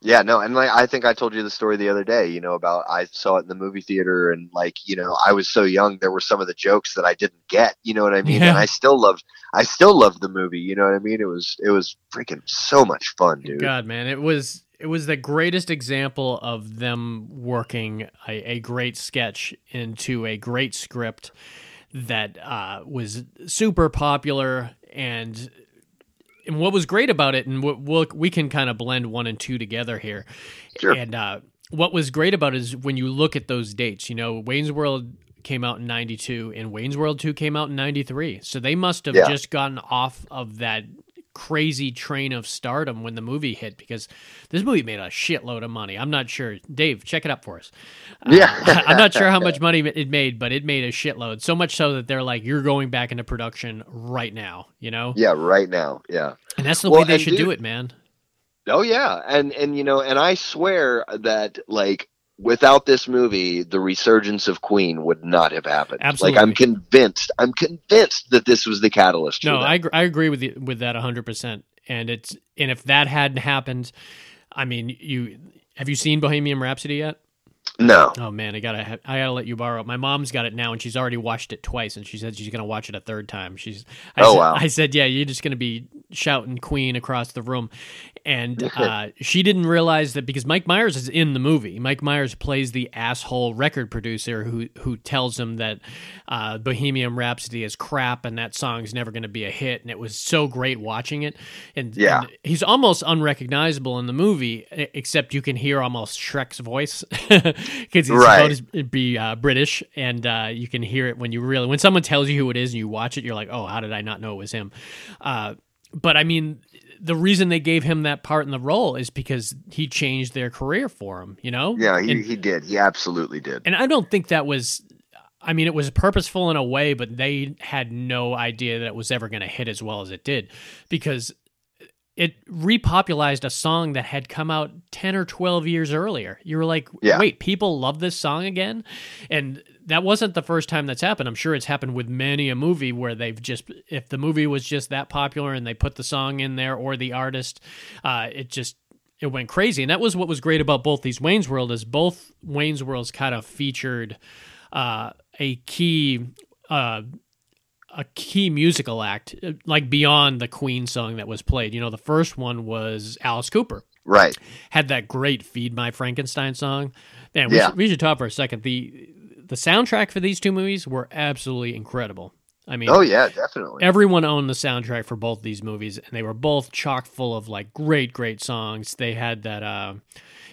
Yeah. No. And like, I think I told you the story the other day. You know about I saw it in the movie theater, and like you know I was so young. There were some of the jokes that I didn't get. You know what I mean? Yeah. And I still loved. I still loved the movie. You know what I mean? It was. It was freaking so much fun, dude. God, man, it was it was the greatest example of them working a, a great sketch into a great script that uh, was super popular and and what was great about it and what we'll, we can kind of blend one and two together here Sure. and uh, what was great about it is when you look at those dates you know wayne's world came out in 92 and wayne's world 2 came out in 93 so they must have Yeah. just gotten off of that crazy train of stardom when the movie hit because this movie made a shitload of money. I'm not sure. Dave, check it up for us. Uh, Yeah. <laughs> I'm not sure how <laughs> much money it made, but it made a shitload. So much so that they're like, you're going back into production right now, you know? Yeah. Right now. Yeah. And that's the Well, way they should do it, man. Oh yeah, and and you know, and I swear that like without this movie, the resurgence of Queen would not have happened. Absolutely. Like I'm convinced. I'm convinced that this was the catalyst. No. I I agree with you, with that 100%. And it's and if that hadn't happened, I mean, you have you seen Bohemian Rhapsody yet? no. Oh man, I gotta ha- I gotta let you borrow it. My mom's got it now, and she's already watched it twice, and she said she's gonna watch it a third time. She's I Oh, said, wow. I said yeah, you're just gonna be shouting Queen across the room, and uh, she didn't realize that because Mike Myers is in the movie. Mike Myers plays the asshole record producer who who tells him that uh, Bohemian Rhapsody is crap and that song's never gonna be a hit, and it was so great watching it. And, Yeah. and he's almost unrecognizable in the movie, except you can hear almost Shrek's voice <laughs> because he's Right. supposed to be uh, British, and uh, you can hear it when you really when someone tells you who it is and you watch it, you're like, oh, how did I not know it was him? Uh, but I mean, the reason they gave him that part in the role is because he changed their career for him. You know? Yeah, he, And- he did. He absolutely did. and I don't think that was. I mean, it was purposeful in a way, but they had no idea that it was ever going to hit as well as it did, because it repopularized a song that had come out ten or twelve years earlier. You were like, Yeah. "Wait, people love this song again," and that wasn't the first time that's happened. I'm sure it's happened with many a movie where they've just, if the movie was just that popular and they put the song in there or the artist, uh, it just it went crazy. And that was what was great about both these Wayne's World is both Wayne's Worlds kind of featured uh, a key uh, a key musical act uh, like beyond the Queen song that was played. You know, the first one was Alice Cooper Right. had that great "Feed My Frankenstein" song. Man, we, Yeah. should, we should talk for a second. the The soundtrack for these two movies were absolutely incredible. I mean, Oh yeah, definitely. everyone owned the soundtrack for both these movies and they were both chock full of like great great songs they had that uh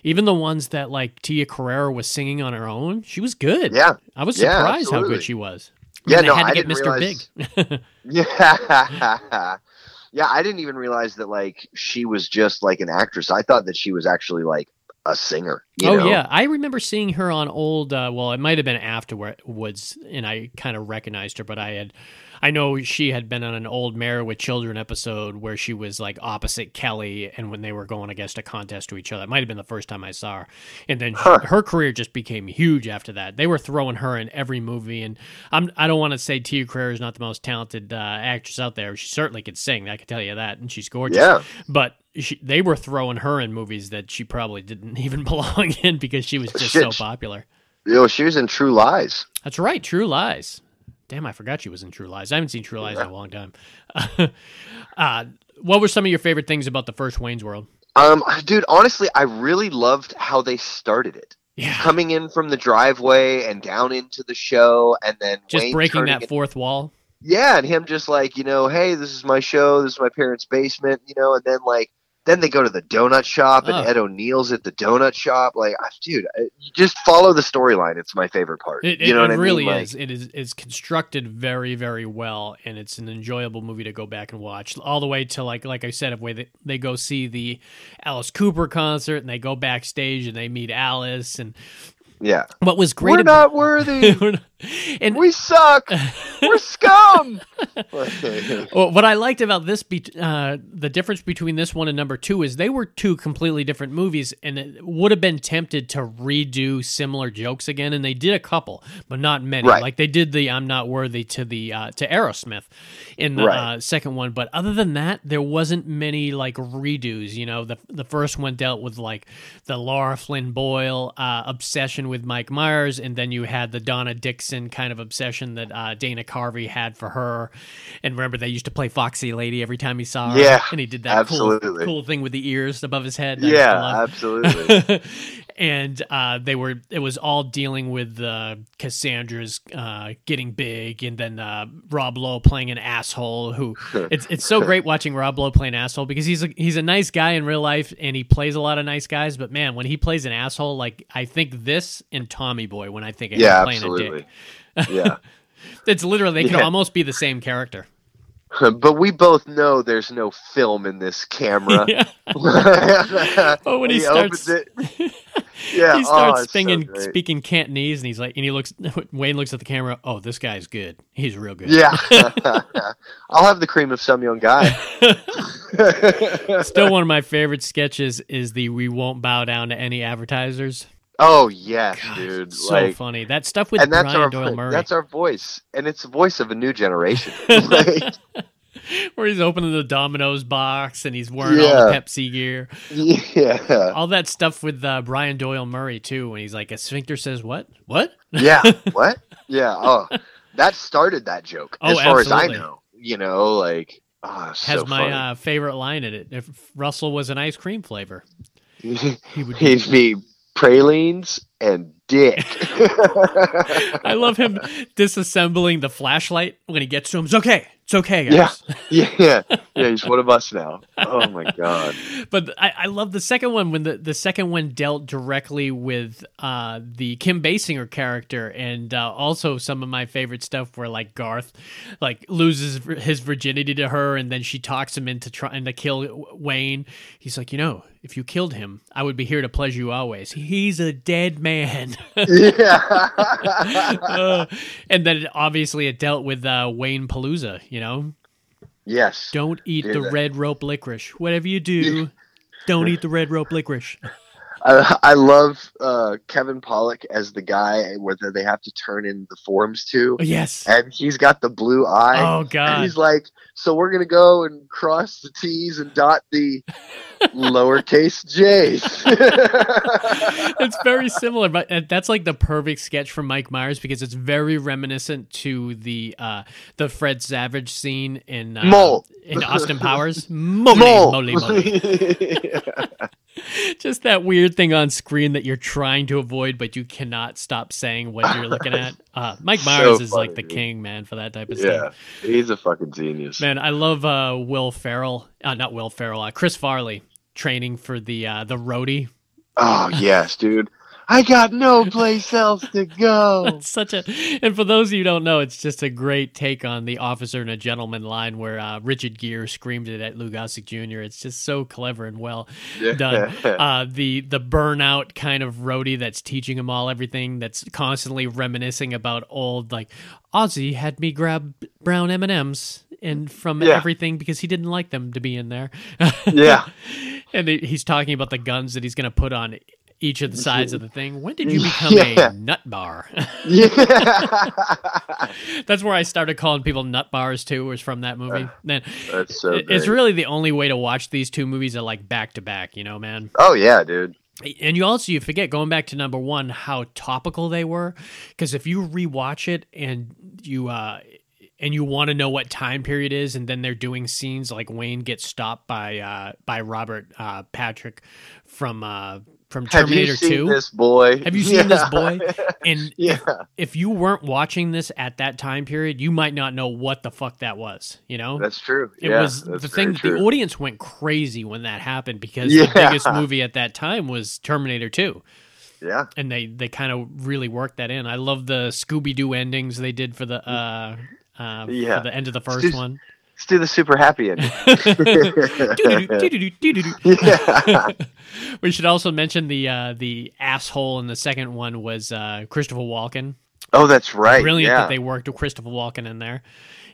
even the ones that like tia carrere was singing on her own she was good Yeah. i was Yeah, surprised how good she was Yeah, no, had to I get didn't mr realize- big <laughs> Yeah. <laughs> yeah, I didn't even realize that like she was just like an actress. I thought that she was actually like a singer. You oh know? yeah i remember seeing her on old uh, well it might have been afterwards and i kind of recognized her but i had i know she had been on an old married with children episode where she was like opposite kelly and when they were going against a contest to each other it might have been the first time i saw her and then Huh. her career just became huge after that they were throwing her in every movie and i'm i don't want to say tia carrere is not the most talented uh, actress out there she certainly could sing i can tell you that and she's gorgeous Yeah. but she, they were throwing her in movies that she probably didn't <laughs> even belong in because she was just Shit. so popular. You know, she was in True Lies. That's right, True Lies. Damn, I forgot she was in True Lies. I haven't seen True Lies in a long time. <laughs> uh, what were some of your favorite things about the first Wayne's World? Um, dude, honestly, I really loved how they started it. Yeah, Coming in from the driveway and down into the show, and then just Wayne breaking that fourth wall. yeah, and him just like you know, hey, this is my show, this is my parents' basement, you know, and then like then they go to the donut shop and Oh. Ed O'Neill's at the donut shop. Like, dude, just follow the storyline. It's my favorite part. It, you know it what I really mean? Like, is. It is is constructed very very well, and it's an enjoyable movie to go back and watch. All the way to like like I said, of way they, they go see the Alice Cooper concert and they go backstage and they meet Alice and yeah, what was great we're about not worthy. <laughs> and we suck. We're scum. <laughs> Well, what I liked about this, be- uh, the difference between this one and number two is they were two completely different movies, and it would have been tempted to redo similar jokes again, and they did a couple, but not many. Right. Like they did the "I'm not worthy" to the uh, to Aerosmith in the Right. uh, second one, but other than that, there wasn't many like redos. You know, the the first one dealt with like the Lara Flynn Boyle uh, obsession with Mike Myers, and then you had the Donna Dixon kind of obsession that uh, Dana Carvey had for her. And remember, they used to play Foxy Lady every time he saw her. Yeah, and he did that cool, absolutely. cool thing with the ears above his head. that I used to yeah, absolutely. <laughs> and uh, they were it was all dealing with uh, Cassandra's uh, getting big, and then uh, Rob Lowe playing an asshole. Who <laughs> it's it's so great watching Rob Lowe play an asshole because he's a, he's a nice guy in real life, and he plays a lot of nice guys. But man, when he plays an asshole, like I think this and Tommy Boy when I think of yeah, him playing a absolutely. dick, Yeah. <laughs> it's literally they could Yeah. almost be the same character. <laughs> but we both know there's no film in this camera. <laughs> Yeah. <laughs> oh, when he starts- it, yeah, he oh, starts so speaking great. speaking Cantonese, and he's like, and he looks. Wayne looks at the camera. Oh, this guy's good. He's real good. Yeah, I'll have the cream of some young guy. Still, one of my favorite sketches is the "We won't bow down to any advertisers." Oh yes, God, dude. so like, funny. That stuff with and that's Brian our Doyle Murray. that's our voice, and it's the voice of a new generation. <laughs> <laughs> like, where he's opening the Domino's box and he's wearing all the Pepsi gear. yeah, All that stuff with uh, Brian Doyle Murray too, when he's like, "A sphincter says what? What?" yeah. <laughs> What? Yeah. Oh, that started that joke. Oh, as far absolutely. as I know, you know, like oh, Has so my uh, favorite line in it. If Russell was an ice cream flavor, he would. He'd be pralines and dick. <laughs> I love him <laughs> disassembling the flashlight when he gets to him. It's okay. It's okay, guys. <laughs> Yeah. yeah, <laughs> yeah, he's one of us now. Oh my god. but I, I love the second one when the, the second one dealt directly with uh, the Kim Basinger character, and uh, also some of my favorite stuff where like Garth like loses his virginity to her, and then she talks him into trying to kill Wayne. He's like, you know, if you killed him, I would be here to pleasure you always. He's a dead man. <laughs> Yeah. Uh, and then obviously it dealt with uh, Wayne Palooza. You know, yes. don't eat Dude, the that- red rope licorice. Whatever you do, don't eat the red rope licorice. <laughs> I, I love uh, Kevin Pollak as the guy where they have to turn in the forms to, Yes. and he's got the blue eye. Oh And God. he's like, so we're gonna go and cross the T's and dot the <laughs> lowercase J's. <laughs> it's very similar, but uh, that's like the perfect sketch from Mike Myers because it's very reminiscent to the uh, the Fred Savage scene in uh, Mole. in Austin Powers. <laughs> Moly, Mole. moly, moly. <laughs> Just that weird thing on screen that you're trying to avoid, but you cannot stop saying what you're looking at. <laughs> Uh, Mike So Myers is like the dude. king, man, for that type of yeah, stuff. Yeah, he's a fucking genius. Man, I love uh, Will Ferrell. Uh, not Will Ferrell. Uh, Chris Farley training for the uh, the roadie. Oh yes, dude. I got no place else to go. <laughs> It's such a, and for those of you who don't know, it's just a great take on the officer and a gentleman line where uh, Richard Gere screamed it at Lou Gossett Jr. It's just so clever and well done. <laughs> Uh, the the burnout kind of roadie that's teaching him all everything. That's constantly reminiscing about old like Ozzy had me grab brown M and M's and from Yeah. everything because he didn't like them to be in there. yeah. <laughs> and he's talking about the guns that he's going to put on each of the sides of the thing. When did you become <laughs> Yeah. a nut bar? Yeah. <laughs> That's where I started calling people nut bars too. Was from that movie. Then That's so it- it's really the only way to watch these two movies are like back to back. You know, man. Oh yeah, dude. And you also you forget going back to number one how topical they were because if you rewatch it and you uh and you want to know what time period is and then they're doing scenes like Wayne gets stopped by uh by Robert uh Patrick from uh from Have Terminator you seen 2. this boy? Have you seen this boy? And <laughs> Yeah. if you weren't watching this at that time period, you might not know what the fuck that was. You know, That's true. it yeah, was the thing. The audience went crazy when that happened because Yeah. the biggest movie at that time was Terminator Two, Yeah. and they they kind of really worked that in. I love the Scooby Doo endings they did for the uh, uh Yeah. for the end of the first Stu- one. Let's do the super happy ending. <laughs> <laughs> Yeah. <laughs> we should also mention the uh, the asshole in the second one was uh, Christopher Walken. Oh, that's right. brilliant yeah. that they worked with Christopher Walken in there.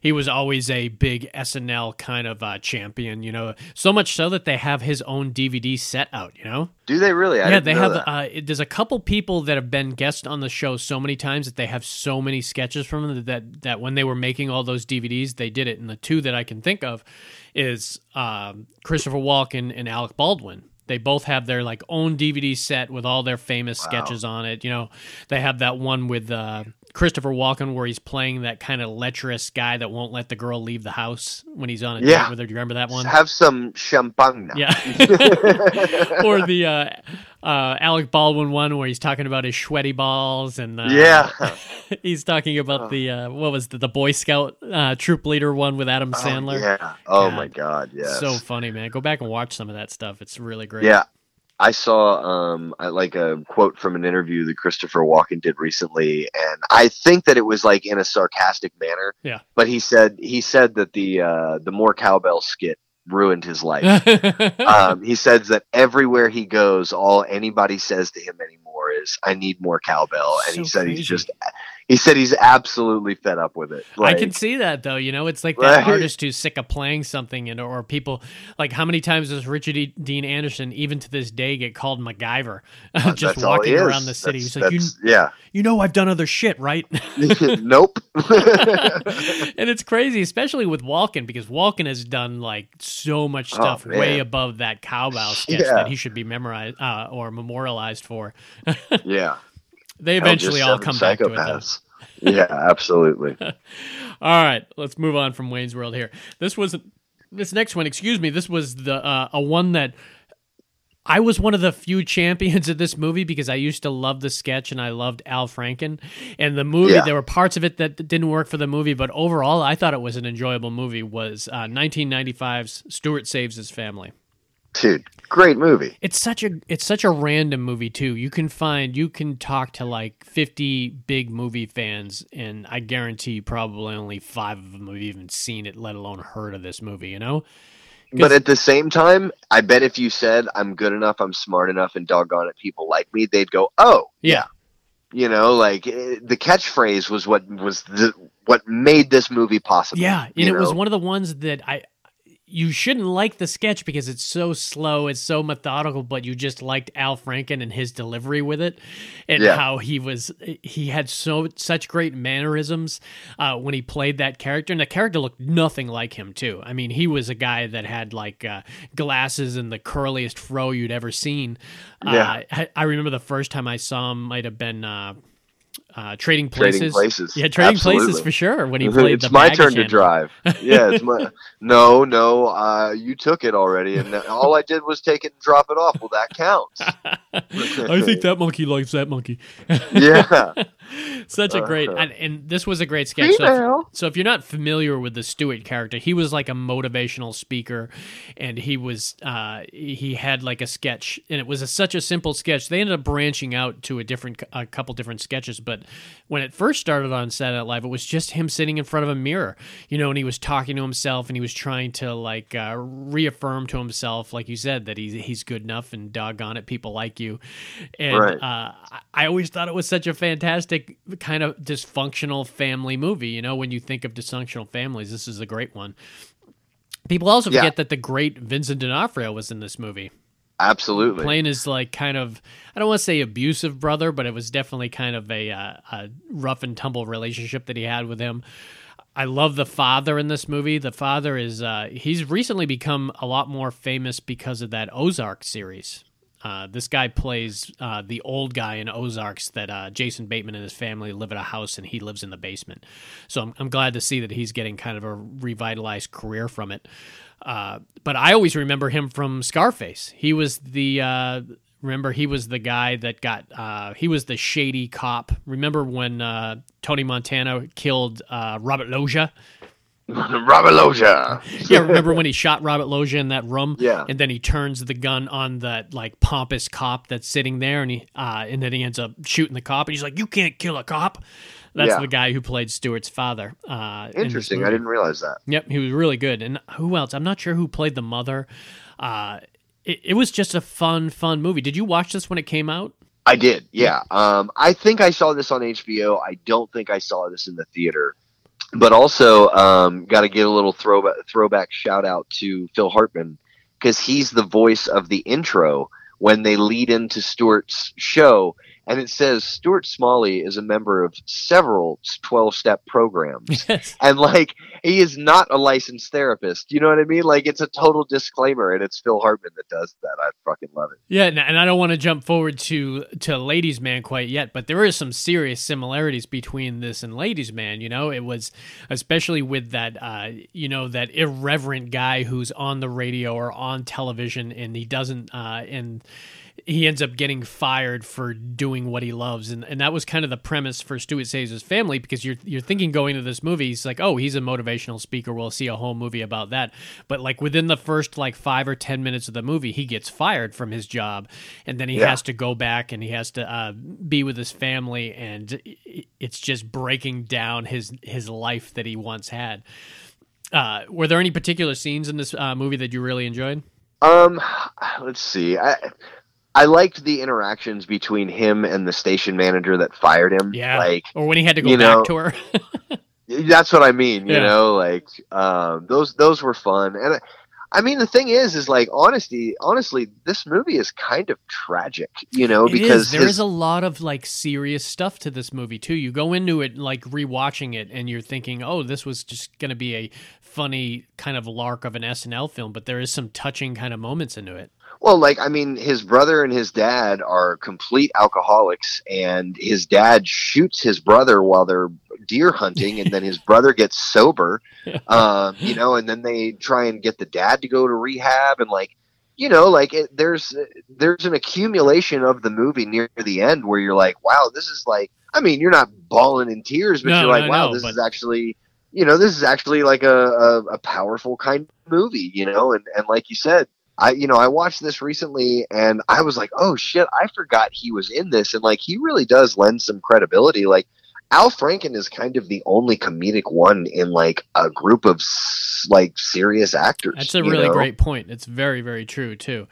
He was always a big SNL kind of uh, champion, you know. So much so that they have his own DVD set out, you know. do they really? I yeah, they have. Uh, there's a couple people that have been guests on the show so many times that they have so many sketches from them that that when they were making all those DVDs, they did it. And the two that I can think of is um, Christopher Walken and Alec Baldwin. They both have their like own DVD set with all their famous sketches on it. You know, they have that one with uh, Christopher Walken where he's playing that kind of lecherous guy that won't let the girl leave the house when he's on a Yeah. date with her. Do you remember that one? Have some champagne. now. Yeah. <laughs> or the uh, uh, Alec Baldwin one where he's talking about his sweaty balls and uh, Yeah. <laughs> he's talking about the uh, what was the, the Boy Scout uh, troop leader one with Adam Sandler. Oh, yeah. Oh my God. Yes. So funny, man. Go back and watch some of that stuff. It's really great. Yeah. I saw um I, like a quote from an interview that Christopher Walken did recently and I think that it was like in a sarcastic manner. Yeah. But he said he said that the uh the more cowbell skit ruined his life. <laughs> um he says that everywhere he goes all anybody says to him anymore is I need more cowbell and he said crazy. he's just he said he's absolutely fed up with it. I can see that though. You know, it's like that Right. artist who's sick of playing something, and or people like how many times does Richard E. Dean Anderson even to this day get called MacGyver <laughs> just that's walking around the city? That's- He's like, you, yeah. you know, I've done other shit, right? <laughs> <laughs> nope. and it's crazy, especially with Walken, because Walken has done like so much Oh, stuff way above that cowbell sketch Yeah. that he should be memorized uh, or memorialized for. yeah. They eventually all come back to it. Though. yeah, absolutely. <laughs> All right, let's move on from Wayne's World here. This was this next one. Excuse me. This was the uh, a one that I was one of the few <laughs> champions of this movie because I used to love the sketch and I loved Al Franken. And the movie, Yeah. there were parts of it that didn't work for the movie, but overall, I thought it was an enjoyable movie. Was uh, 1995's Stuart Saves His Family. Dude, great movie. It's such a it's such a random movie too. You can find you can talk to like 50 big movie fans and I guarantee probably only 5 of them have even seen it let alone heard of this movie, you know? But at the same time, I bet if you said I'm good enough, I'm smart enough, and doggone it, people like me, they'd go, "Oh, Yeah. you know, like eh, the catchphrase was what was the what made this movie possible. Yeah, and it was one of the ones that I you shouldn't like the sketch because it's so slow, it's so methodical, but you just liked Al Franken and his delivery with it, and Yeah. how he was he had so such great mannerisms uh, when he played that character, and the character looked nothing like him too. I mean, he was a guy that had like uh, glasses and the curliest fro you'd ever seen. Yeah. Uh, I, I remember the first time I saw him might have been. Uh, trading places, Trading Places. yeah, trading places for sure. When he played, it's my turn to drive. <laughs> Yeah, it's my no, no. Uh, you took it already, and all I did was take it and drop it off. Well, that counts. <laughs> I think that monkey likes that monkey. <laughs> yeah, Such a great, and, and this was a great sketch. So if, so if you're not familiar with the Stuart character, he was like a motivational speaker, and he was uh, he had like a sketch, and it was a, such a simple sketch. They ended up branching out to a different, a couple different sketches, but when it first started on Saturday Night Live, it was just him sitting in front of a mirror, you know, and he was talking to himself, and he was trying to like uh, reaffirm to himself, like you said, that he's he's good enough, and doggone it, people like you, and Right. uh, I- I always thought it was such a fantastic kind of dysfunctional family movie. You know, when you think of dysfunctional families, this is a great one. People also Yeah. forget that the great Vincent D'Onofrio was in this movie, absolutely. playing his like kind of I don't want to say abusive brother, but it was definitely kind of a, uh, a rough and tumble relationship that he had with him. I love the father in this movie. The father is uh, he's recently become a lot more famous because of that Ozark series. Uh, this guy plays uh, the old guy in Ozarks that uh, Jason Bateman and his family live at a house and he lives in the basement. So I'm, I'm glad to see that he's getting kind of a revitalized career from it. Uh, but I always remember him from Scarface. He was the uh, remember he was the guy that got he was the shady cop. Remember when Tony Montana killed Robert Loggia? <laughs> Robert Loggia. yeah, remember when he shot Robert Loggia in that room? Yeah. And then he turns the gun on that like pompous cop that's sitting there, and he uh, and then he ends up shooting the cop, and he's like, "You can't kill a cop." That's Yeah. the guy who played Stuart's father. Uh, in Interesting. I didn't realize that. Yep, he was really good. And who else? I'm not sure who played the mother. Uh, it, it was just a fun, fun movie. Did you watch this when it came out? I did, yeah. Um, I think I saw this on HBO. I don't think I saw this in the theater. But also, um, got to give a little throwback throwback shout out to Phil Hartman because he's the voice of the intro when they lead into Stuart's show, and it says Stuart Smalley is a member of several twelve step programs. <laughs> Yes. and like he is not a licensed therapist. You know what I mean? Like it's a total disclaimer, and it's Phil Hartman that does that. I fucking love it. Yeah, and and I don't want to jump forward to to Ladies Man quite yet, but there is some serious similarities between this and Ladies Man. You know, it was especially with that, uh, you know, that irreverent guy who's on the radio or on television, and he doesn't, uh, and he ends up getting fired for doing what he loves, and and that was kind of the premise for Stuart Saves His Family because you're you're thinking going to this movie, he's like, oh, he's a motivational speaker, we'll see a whole movie about that, but like within the first like five or ten minutes of the movie, he gets fired from his job, and then he Yeah. has to go back and he has to uh, be with his family, and it's just breaking down his his life that he once had. Uh, were there any particular scenes in this uh, movie that you really enjoyed? Um, let's see. I I liked the interactions between him and the station manager that fired him. Yeah. like or when he had to go back know, to her. <laughs> that's what I mean. You Yeah. know, like um, those those were fun, and I, I mean the thing is, is like honesty. Honestly, this movie is kind of tragic. You know, It because is. There his- is a lot of like serious stuff to this movie too. You go into it like rewatching it, and you're thinking, "Oh, this was just going to be a funny kind of lark of an SNL film," but there is some touching kind of moments into it. Well, like I mean, his brother and his dad are complete alcoholics, and his dad shoots his brother while they're deer hunting, and then his <laughs> brother gets sober, um, you know, and then they try and get the dad to go to rehab, and like, you know, like it, there's there's an accumulation of the movie near the end where you're like, wow, this is like, I mean, you're not bawling in tears, but No, you're like, no, wow, no, this but- is actually. You know, this is actually like a, a, a powerful kind of movie, you know, and, and like you said, I you know I watched this recently and I was like, oh shit, I forgot he was in this, and like he really does lend some credibility. Like Al Franken is kind of the only comedic one in like a group of like serious actors. That's a really know? great point. It's very, very true too.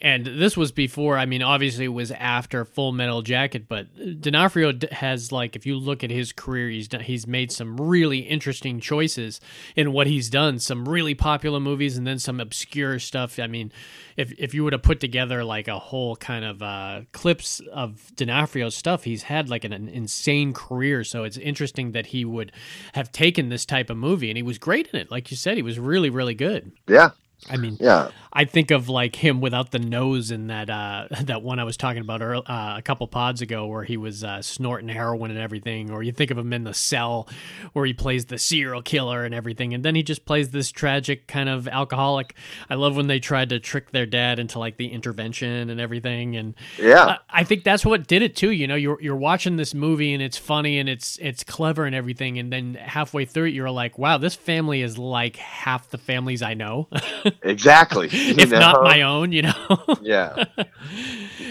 And this was before. I mean, obviously, it was after Full Metal Jacket. But D'Onofrio has like, if you look at his career, he's done, he's made some really interesting choices in what he's done. Some really popular movies, and then some obscure stuff. I mean, if if you were to put together like a whole kind of uh, clips of D'Onofrio's stuff, he's had like an, an insane career. So it's interesting that he would have taken this type of movie, and he was great in it. Like you said, he was really, really good. Yeah, I mean, yeah, I think of like him without the nose in that uh, that one I was talking about earl uh, a couple pods ago, where he was uh, snorting heroin and everything. Or you think of him in the cell, where he plays the serial killer and everything, and then he just plays this tragic kind of alcoholic. I love when they tried to trick their dad into like the intervention and everything, and yeah. I, I think that's what did it too. You know, you're you're watching this movie and it's funny and it's it's clever and everything, and then halfway through it, you're like, wow, this family is like half the families I know, <laughs> exactly. <laughs> if not my own. You know. <laughs> Yeah,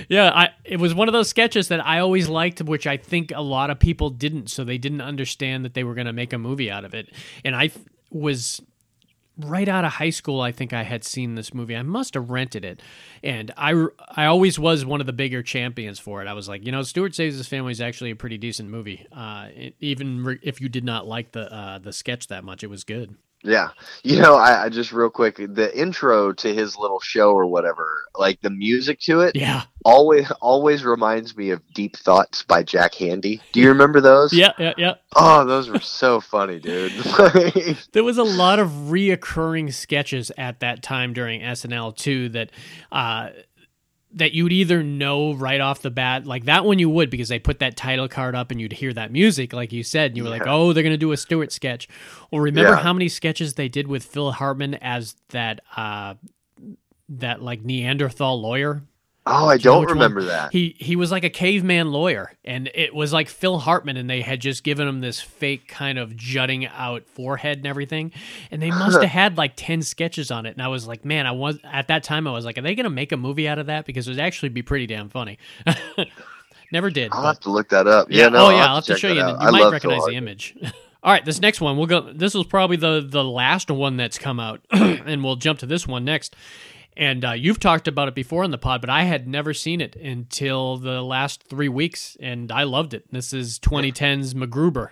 yeah, I it was one of those sketches that I always liked, which I think a lot of people didn't, so they didn't understand that they were going to make a movie out of it. And I was right out of high school. I think I had seen this movie. I must have rented it, and I I always was one of the bigger champions for it. I was like, you know, Stuart Saves His Family is actually a pretty decent movie. Uh, even if you did not like the uh, the sketch that much, it was good. Yeah. You know, I, I just real quick the intro to his little show or whatever, like the music to it, Yeah, always always reminds me of Deep Thoughts by Jack Handey. Do you remember those? yeah, yeah, yeah. Oh, those were so funny, dude. <laughs> There was a lot of reoccurring sketches at that time during SNL too that uh that you'd either know right off the bat, like that one you would because they put that title card up and you'd hear that music, like you said, and you were like, "Oh, they're gonna do a Stuart sketch." Or remember Yeah. how many sketches they did with Phil Hartman as that uh that like Neanderthal lawyer? Oh, I Do don't which one? remember that. He he was like a caveman lawyer, and it was like Phil Hartman, and they had just given him this fake kind of jutting out forehead and everything, and they must <laughs> have had like ten sketches on it. And I was like, man, I was at that time I was like, are they gonna make a movie out of that? Because it would actually be pretty damn funny. <laughs> Never did. I'll but- have to look that up. Yeah, no, oh yeah, I'll have to show you. You. I might recognize the image. <laughs> All right, this next one we'll go. This was probably the the last one that's come out, <clears throat> and we'll jump to this one next. And uh, you've talked about it before on the pod, but I had never seen it until the last three weeks, and I loved it. This is 2010's MacGruber.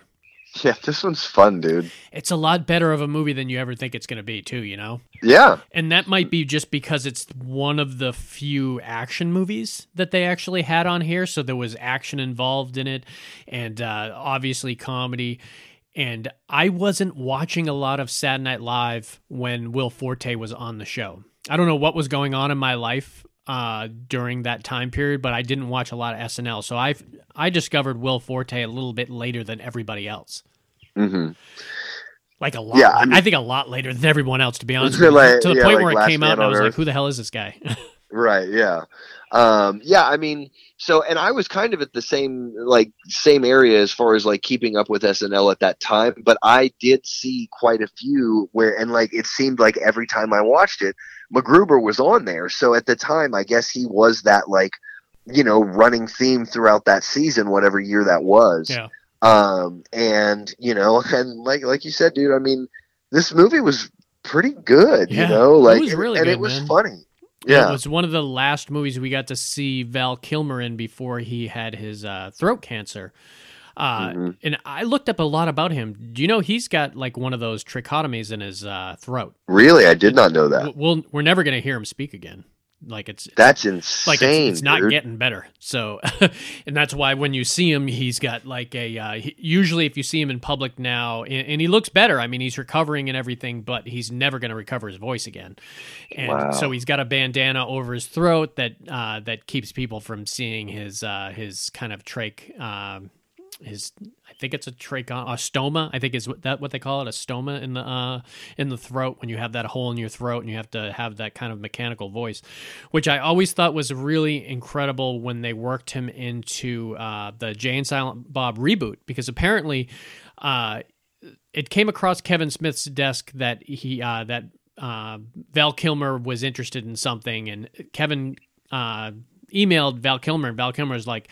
Yeah, this one's fun, dude. It's a lot better of a movie than you ever think it's going to be, too. You know. Yeah, And that might be just because it's one of the few action movies that they actually had on here. So there was action involved in it and uh, obviously comedy. And I wasn't watching a lot of Saturday Night Live when Will Forte was on the show. I don't know what was going on in my life uh, during that time period, but I didn't watch a lot of SNL. So I I discovered Will Forte a little bit later than everybody else. hmm Like a lot. Yeah, I, I think a lot later than everyone else, to be honest. gonna with you. like- to the yeah, point like where it came out, and I was like, "Who the hell is this guy?" <laughs> right. Yeah, um, yeah. I mean, so and I was kind of at the same like same area as far as like keeping up with SNL at that time, but I did see quite a few where and like it seemed like every time I watched it, MacGruber was on there. So at the time, I guess he was that like you know running theme throughout that season, whatever year that was. yeah, um and you know <laughs> and like like you said dude i mean this movie was pretty good Yeah, you know like really and good, it was man. funny Yeah. It was one of the last movies we got to see Val Kilmer in before he had his uh, throat cancer. Uh, Mm-hmm. And I looked up a lot about him. Do you know he's got like one of those tracheotomies in his uh, throat? Really, I did not know that. We'll, we're never going to hear him speak again. Like it's That's insane. like it's, it's not dude. getting better. So, <laughs> and that's why when you see him, he's got like a. Uh, he, usually, if you see him in public now, and, and he looks better. I mean, he's recovering and everything, but he's never going to recover his voice again. And Wow. so he's got a bandana over his throat that uh, that keeps people from seeing his uh, his kind of trach. Um, his I think it's a trachon a stoma I think is that what they call it a stoma in the uh in the throat when you have that hole in your throat and you have to have that kind of mechanical voice which I always thought was really incredible when they worked him into uh the Jay and Silent Bob reboot because apparently uh it came across Kevin Smith's desk that he uh that uh Val Kilmer was interested in something and Kevin uh emailed Val Kilmer and Val Kilmer was like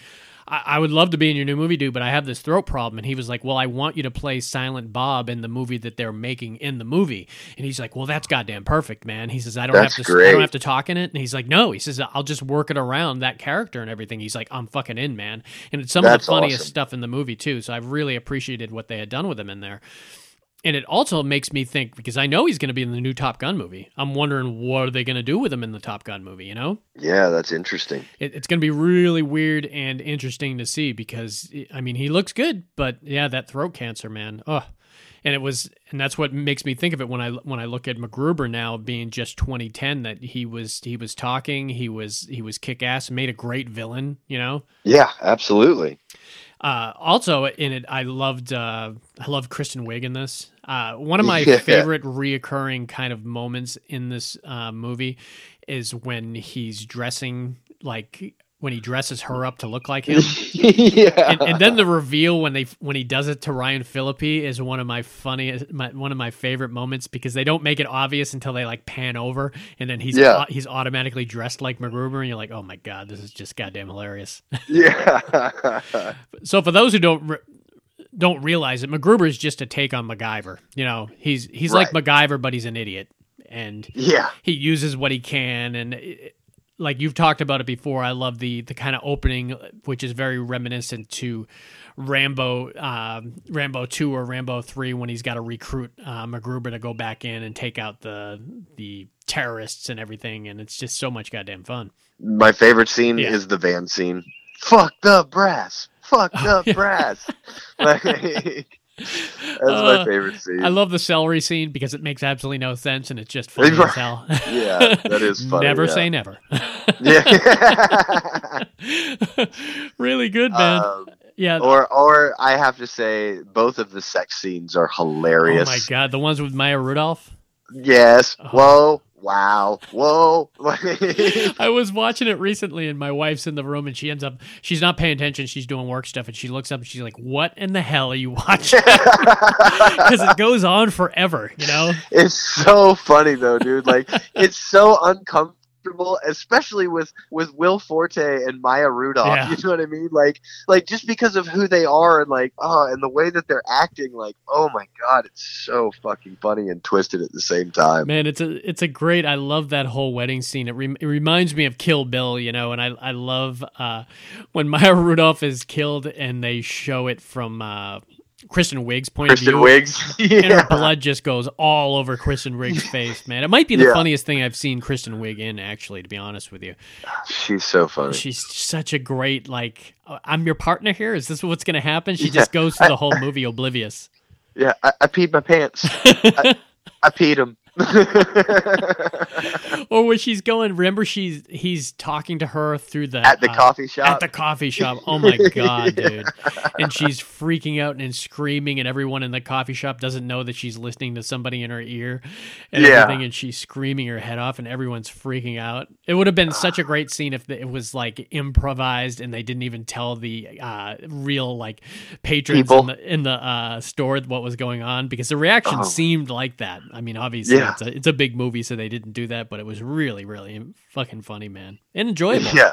I, I would love to be in your new movie, dude, but I have this throat problem. And he was like, Well, I want you to play Silent Bob in the movie that they're making in the movie. And he's like, Well, that's goddamn perfect, man. He says, I don't That's have to I don't have to talk in it. And he's like, No, he says, I'll just work it around that character and everything. He's like, I'm fucking in, man. And it's some That's of the funniest awesome. stuff in the movie too. So I've really appreciated what they had done with him in there. And it also makes me think because I know he's going to be in the new Top Gun movie. I'm wondering what are they going to do with him in the Top Gun movie, you know? Yeah, that's interesting. it, it's going to be really weird and interesting to see because I mean he looks good, but yeah, that throat cancer, man. Oh, and it was, and that's what makes me think of it when I when I look at MacGruber now being just 2010. That he was he was talking, he was he was kick ass, made a great villain, you know. Yeah, absolutely. Uh, also in it, I loved uh, I loved Kristen Wiig in this. Uh, one of my Yeah. <laughs> favorite reoccurring kind of moments in this uh, movie is when he's dressing like when he dresses her up to look like him. <laughs> yeah. and, and then the reveal when they when he does it to Ryan Phillippe is one of my funniest my, one of my favorite moments because they don't make it obvious until they like pan over and then he's Yeah. he's automatically dressed like MacGruber and you're like oh my god this is just goddamn hilarious. <laughs> yeah. so for those who don't re- don't realize it, MacGruber is just a take on MacGyver. You know he's he's like Right. MacGyver but he's an idiot and yeah. he uses what he can and it, like you've talked about it before i love the the kind of opening which is very reminiscent to rambo um, rambo 2 or rambo 3 when he's got to recruit uh, MacGruber to go back in and take out the the terrorists and everything and it's just so much goddamn fun My favorite scene Yeah. is the van scene. Fuck the brass. Fuck <laughs> the brass. <laughs> Like, <laughs> <laughs> that's my Uh, favorite scene. i love the celery scene because it makes absolutely no sense and it's just funny as hell <laughs> Yeah, that is funny, never yeah. say never <laughs> yeah. really good man Um, yeah or or I have to say both of the sex scenes are hilarious. Oh my god, the ones with Maya Rudolph. Yes. Oh. Whoa. Wow. Whoa. <laughs> I was watching it recently, and my wife's in the room, and she ends up she's not paying attention. She's doing work stuff, and she looks up and she's like, "What in the hell are you watching?" <laughs> Because it goes on forever, you know. it's so funny though, dude. Like it's so uncomfortable, especially with with Will Forte and Maya Rudolph. Yeah. <laughs> You know what I mean? Like like just because of who they are and like oh, and the way that they're acting. Like oh my god, it's so fucking funny and twisted at the same time. Man, it's a it's a great. I love that whole wedding scene. It, rem- it reminds me of Kill Bill, you know, and I I love uh, when <laughs> Maya Rudolph is killed and they show it from uh, Kristen Wiig's point Kristen of view. Wiig's. <laughs> and her blood just goes all over Kristen Wiig's <laughs> face, man. It might be the Yeah. funniest thing I've seen Kristen Wiig in, actually, to be honest with you. She's so funny. She's such a great, like, "Uh, I'm your partner here. Is this what's going to happen? She Yeah. just goes through the whole movie oblivious. Yeah, I, I peed my pants. <laughs> I, I peed them. <laughs> or when she's going, remember she's he's talking to her through the At the uh, coffee shop. At the coffee shop. Oh my god, <laughs> dude! And she's freaking out and screaming, and everyone in the coffee shop doesn't know that she's listening to somebody in her ear and Yeah. everything, and she's screaming her head off, and everyone's freaking out. It would have been such a great scene if it was like improvised and they didn't even tell the uh, real like patrons People. in the, in the uh, store what was going on because the reaction Oh. seemed like that. I mean, obviously Yeah. it's a it's a big movie, so they didn't do that, but it was really, really fucking funny, man, and enjoyable. Yeah.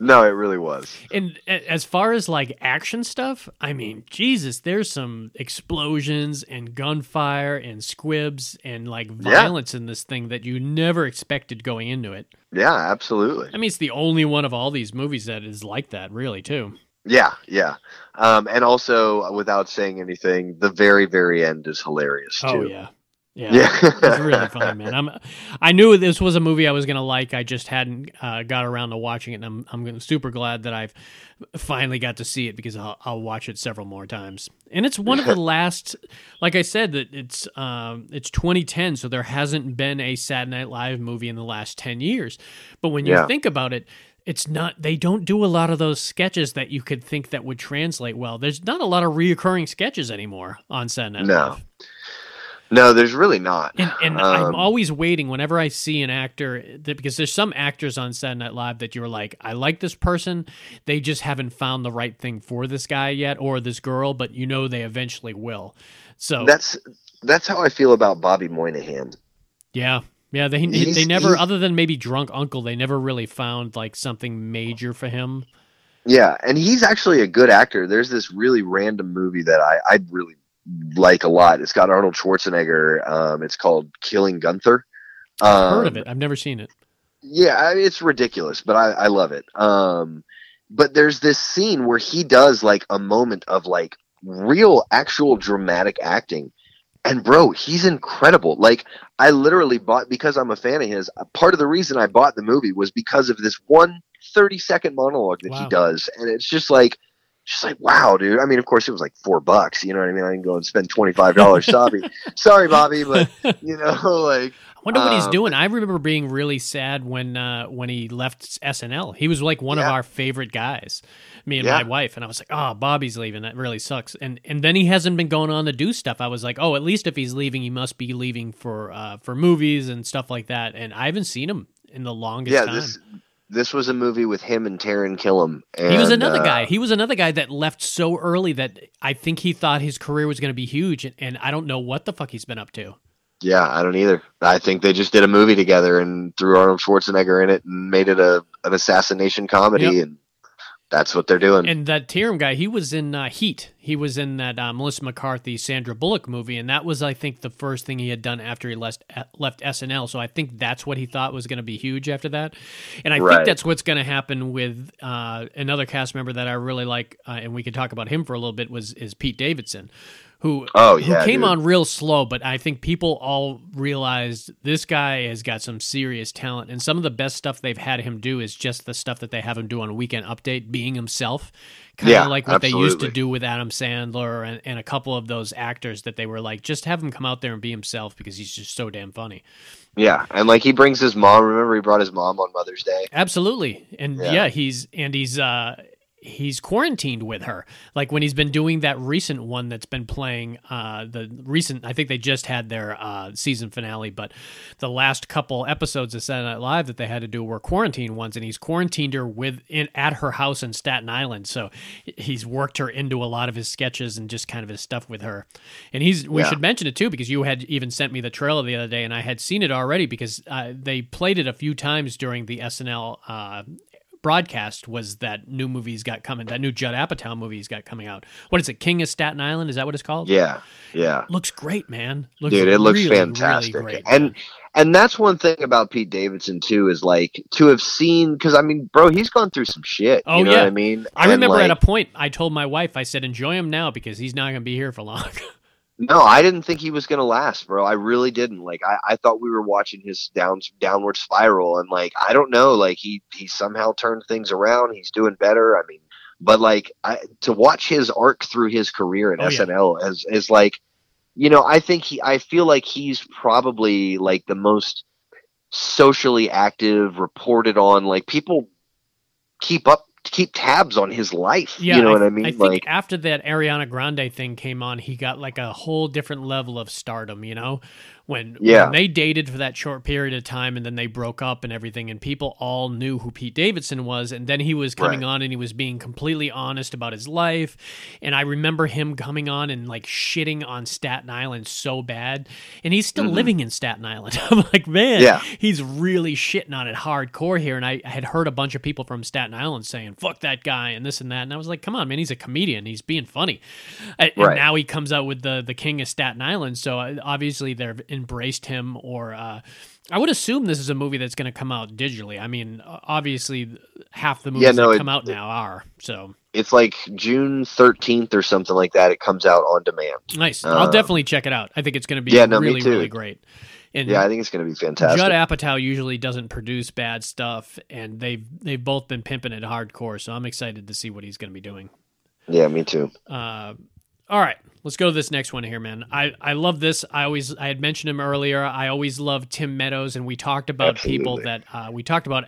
No, it really was. And as far as like action stuff, I mean, Jesus, there's some explosions and gunfire and squibs and like Yeah. violence in this thing that you never expected going into it. Yeah, absolutely. I mean, it's the only one of all these movies that is like that, really, too. Yeah, yeah. Um, and also, without saying anything, the very, very end is hilarious too. Oh yeah, yeah, Yeah. it's really funny, man. I'm, I knew this was a movie I was gonna like. I just hadn't uh, got around to watching it, and I'm, I'm super glad that I've finally got to see it because I'll, I'll watch it several more times. And it's one of the <laughs> last, like I said, that it's, um, it's 2010, so there hasn't been a Saturday Night Live movie in the last 10 years. But when you Yeah. think about it. It's not. They don't do a lot of those sketches that you could think that would translate well. There's not a lot of reoccurring sketches anymore on Saturday Night No. Live. No, there's really not. And, and I'm Um, always waiting whenever I see an actor that because there's some actors on Saturday Night Live that you're like, I like this person, they just haven't found the right thing for this guy yet or this girl, but you know they eventually will. So That's that's how I feel about Bobby Moynihan. yeah, yeah, they He's- they never other than maybe Drunk Uncle, they never really found like something major for him. Yeah, and he's actually a good actor. There's this really random movie that I I really like a lot. It's got Arnold Schwarzenegger. Um, it's called Killing Gunther. Um, I've heard of it. I've never seen it. Yeah, I- it's ridiculous, but I, I love it. Um, but there's this scene where he does like a moment of like real, actual dramatic acting. And bro, he's incredible. Like I literally bought because I'm a fan of his. Part of the reason I bought the movie was because of this one 30 second monologue that Wow. he does, and it's just like, just like wow, dude. I mean, of course, it was like four bucks. You know what I mean? I can go and spend twenty five dollars. <laughs> Sorry, sorry, Bobby, but you know, <laughs> like I wonder what he's Um, doing. I remember being really sad when uh, when he left SNL. He was like one of our favorite guys, me and Yeah. my wife, and I was like, "Oh, Bobby's leaving. That really sucks." And and then he hasn't been going on to do stuff. I was like, "Oh, at least if he's leaving, he must be leaving for uh, for movies and stuff like that." And I haven't seen him in the longest yeah, time. this this was a movie with him and Taran Killam. And, he was another uh, guy. He was another guy that left so early that I think he thought his career was going to be huge, and, and I don't know what the fuck he's been up to. Yeah, I don't either. I think they just did a movie together and threw Arnold Schwarzenegger in it and made it a an assassination comedy, Yep. and that's what they're doing. And that Tatum guy, he was in uh, Heat. He was in that uh, Melissa McCarthy, Sandra Bullock movie, and that was, I think, the first thing he had done after he left left SNL. So I think that's what he thought was going to be huge after that. And I think that's what's going to happen with uh, another cast member that I really like, uh, and we could talk about him for a little bit. Was is Pete Davidson, who Oh, who came dude. on real slow, but I think people all realized this guy has got some serious talent, and some of the best stuff they've had him do is just the stuff that they have him do on Weekend Update, being himself, kind of Yeah, like what they used to do with Adam Sandler and, and a couple of those actors that they were like, just have him come out there and be himself because he's just so damn funny. yeah, and like he brings his mom. Remember, he brought his mom on Mother's Day. Absolutely. And yeah, Yeah. he's and he's uh he's quarantined with her. Like when he's been doing that recent one that's been playing uh the recent I think they just had their uh season finale, but the last couple episodes of Saturday Night Live that they had to do were quarantine ones and he's quarantined her with in at her house in Staten Island. So he's worked her into a lot of his sketches and just kind of his stuff with her. And he's we Yeah. should mention it too because you had even sent me the trailer the other day and I had seen it already because uh, they played it a few times during the SNL uh, broadcast was that new movie he's got coming that new Judd Apatow movie he's got coming out. What is it? King of Staten Island? Is that what it's called? Yeah, yeah. Looks great, man. Looks dude it looks really, really fantastic great, and man. and that's one thing about pete davidson too is like to have seen because i mean bro he's gone through some shit Oh, you know yeah. what i mean I And, remember at a point I told my wife I said enjoy him now because he's not going to be here for long. <laughs> no i didn't think he was gonna last bro. I really didn't. Like i, I thought we were watching his down downward spiral and like i don't know like he he somehow turned things around. He's doing better. I mean but like I, to watch his arc through his career at Oh, yeah. snl is is like you know i think he i feel like he's probably like the most socially active reported on. Like people keep up keep tabs on his life Yeah, you know what i mean? I think like after that Ariana Grande thing came on, he got like a whole different level of stardom, you know, when, Yeah. when they dated for that short period of time and then they broke up and everything and people all knew who Pete Davidson was and then he was coming Right. on and he was being completely honest about his life and I remember him coming on and like shitting on Staten Island so bad and he's still living in Staten Island. <laughs> I'm like, man, Mm-hmm. Yeah. he's really shitting on it hardcore here and I, I had heard a bunch of people from Staten Island saying, fuck that guy and this and that and I was like, come on, man, he's a comedian. He's being funny. And Right. now he comes out with the the king of Staten Island. So uh, obviously they've embraced him. Or uh, I would assume this is a movie that's going to come out digitally. I mean, obviously half the movies Yeah, no, that it- come out now are. So It's like June 13th or something like that. It comes out on demand. nice. I'll Uh, definitely check it out. I think it's going to be Yeah, no, really really great. And Yeah, I think it's going to be fantastic. Judd Apatow usually doesn't produce bad stuff, and they've they've both been pimping it hardcore. So I'm excited to see what he's going to be doing. yeah, me too. Uh, all right, let's go to this next one here, man. I, I love this. I always I had mentioned him earlier. I always love Tim Meadows, and we talked about people that uh, we talked about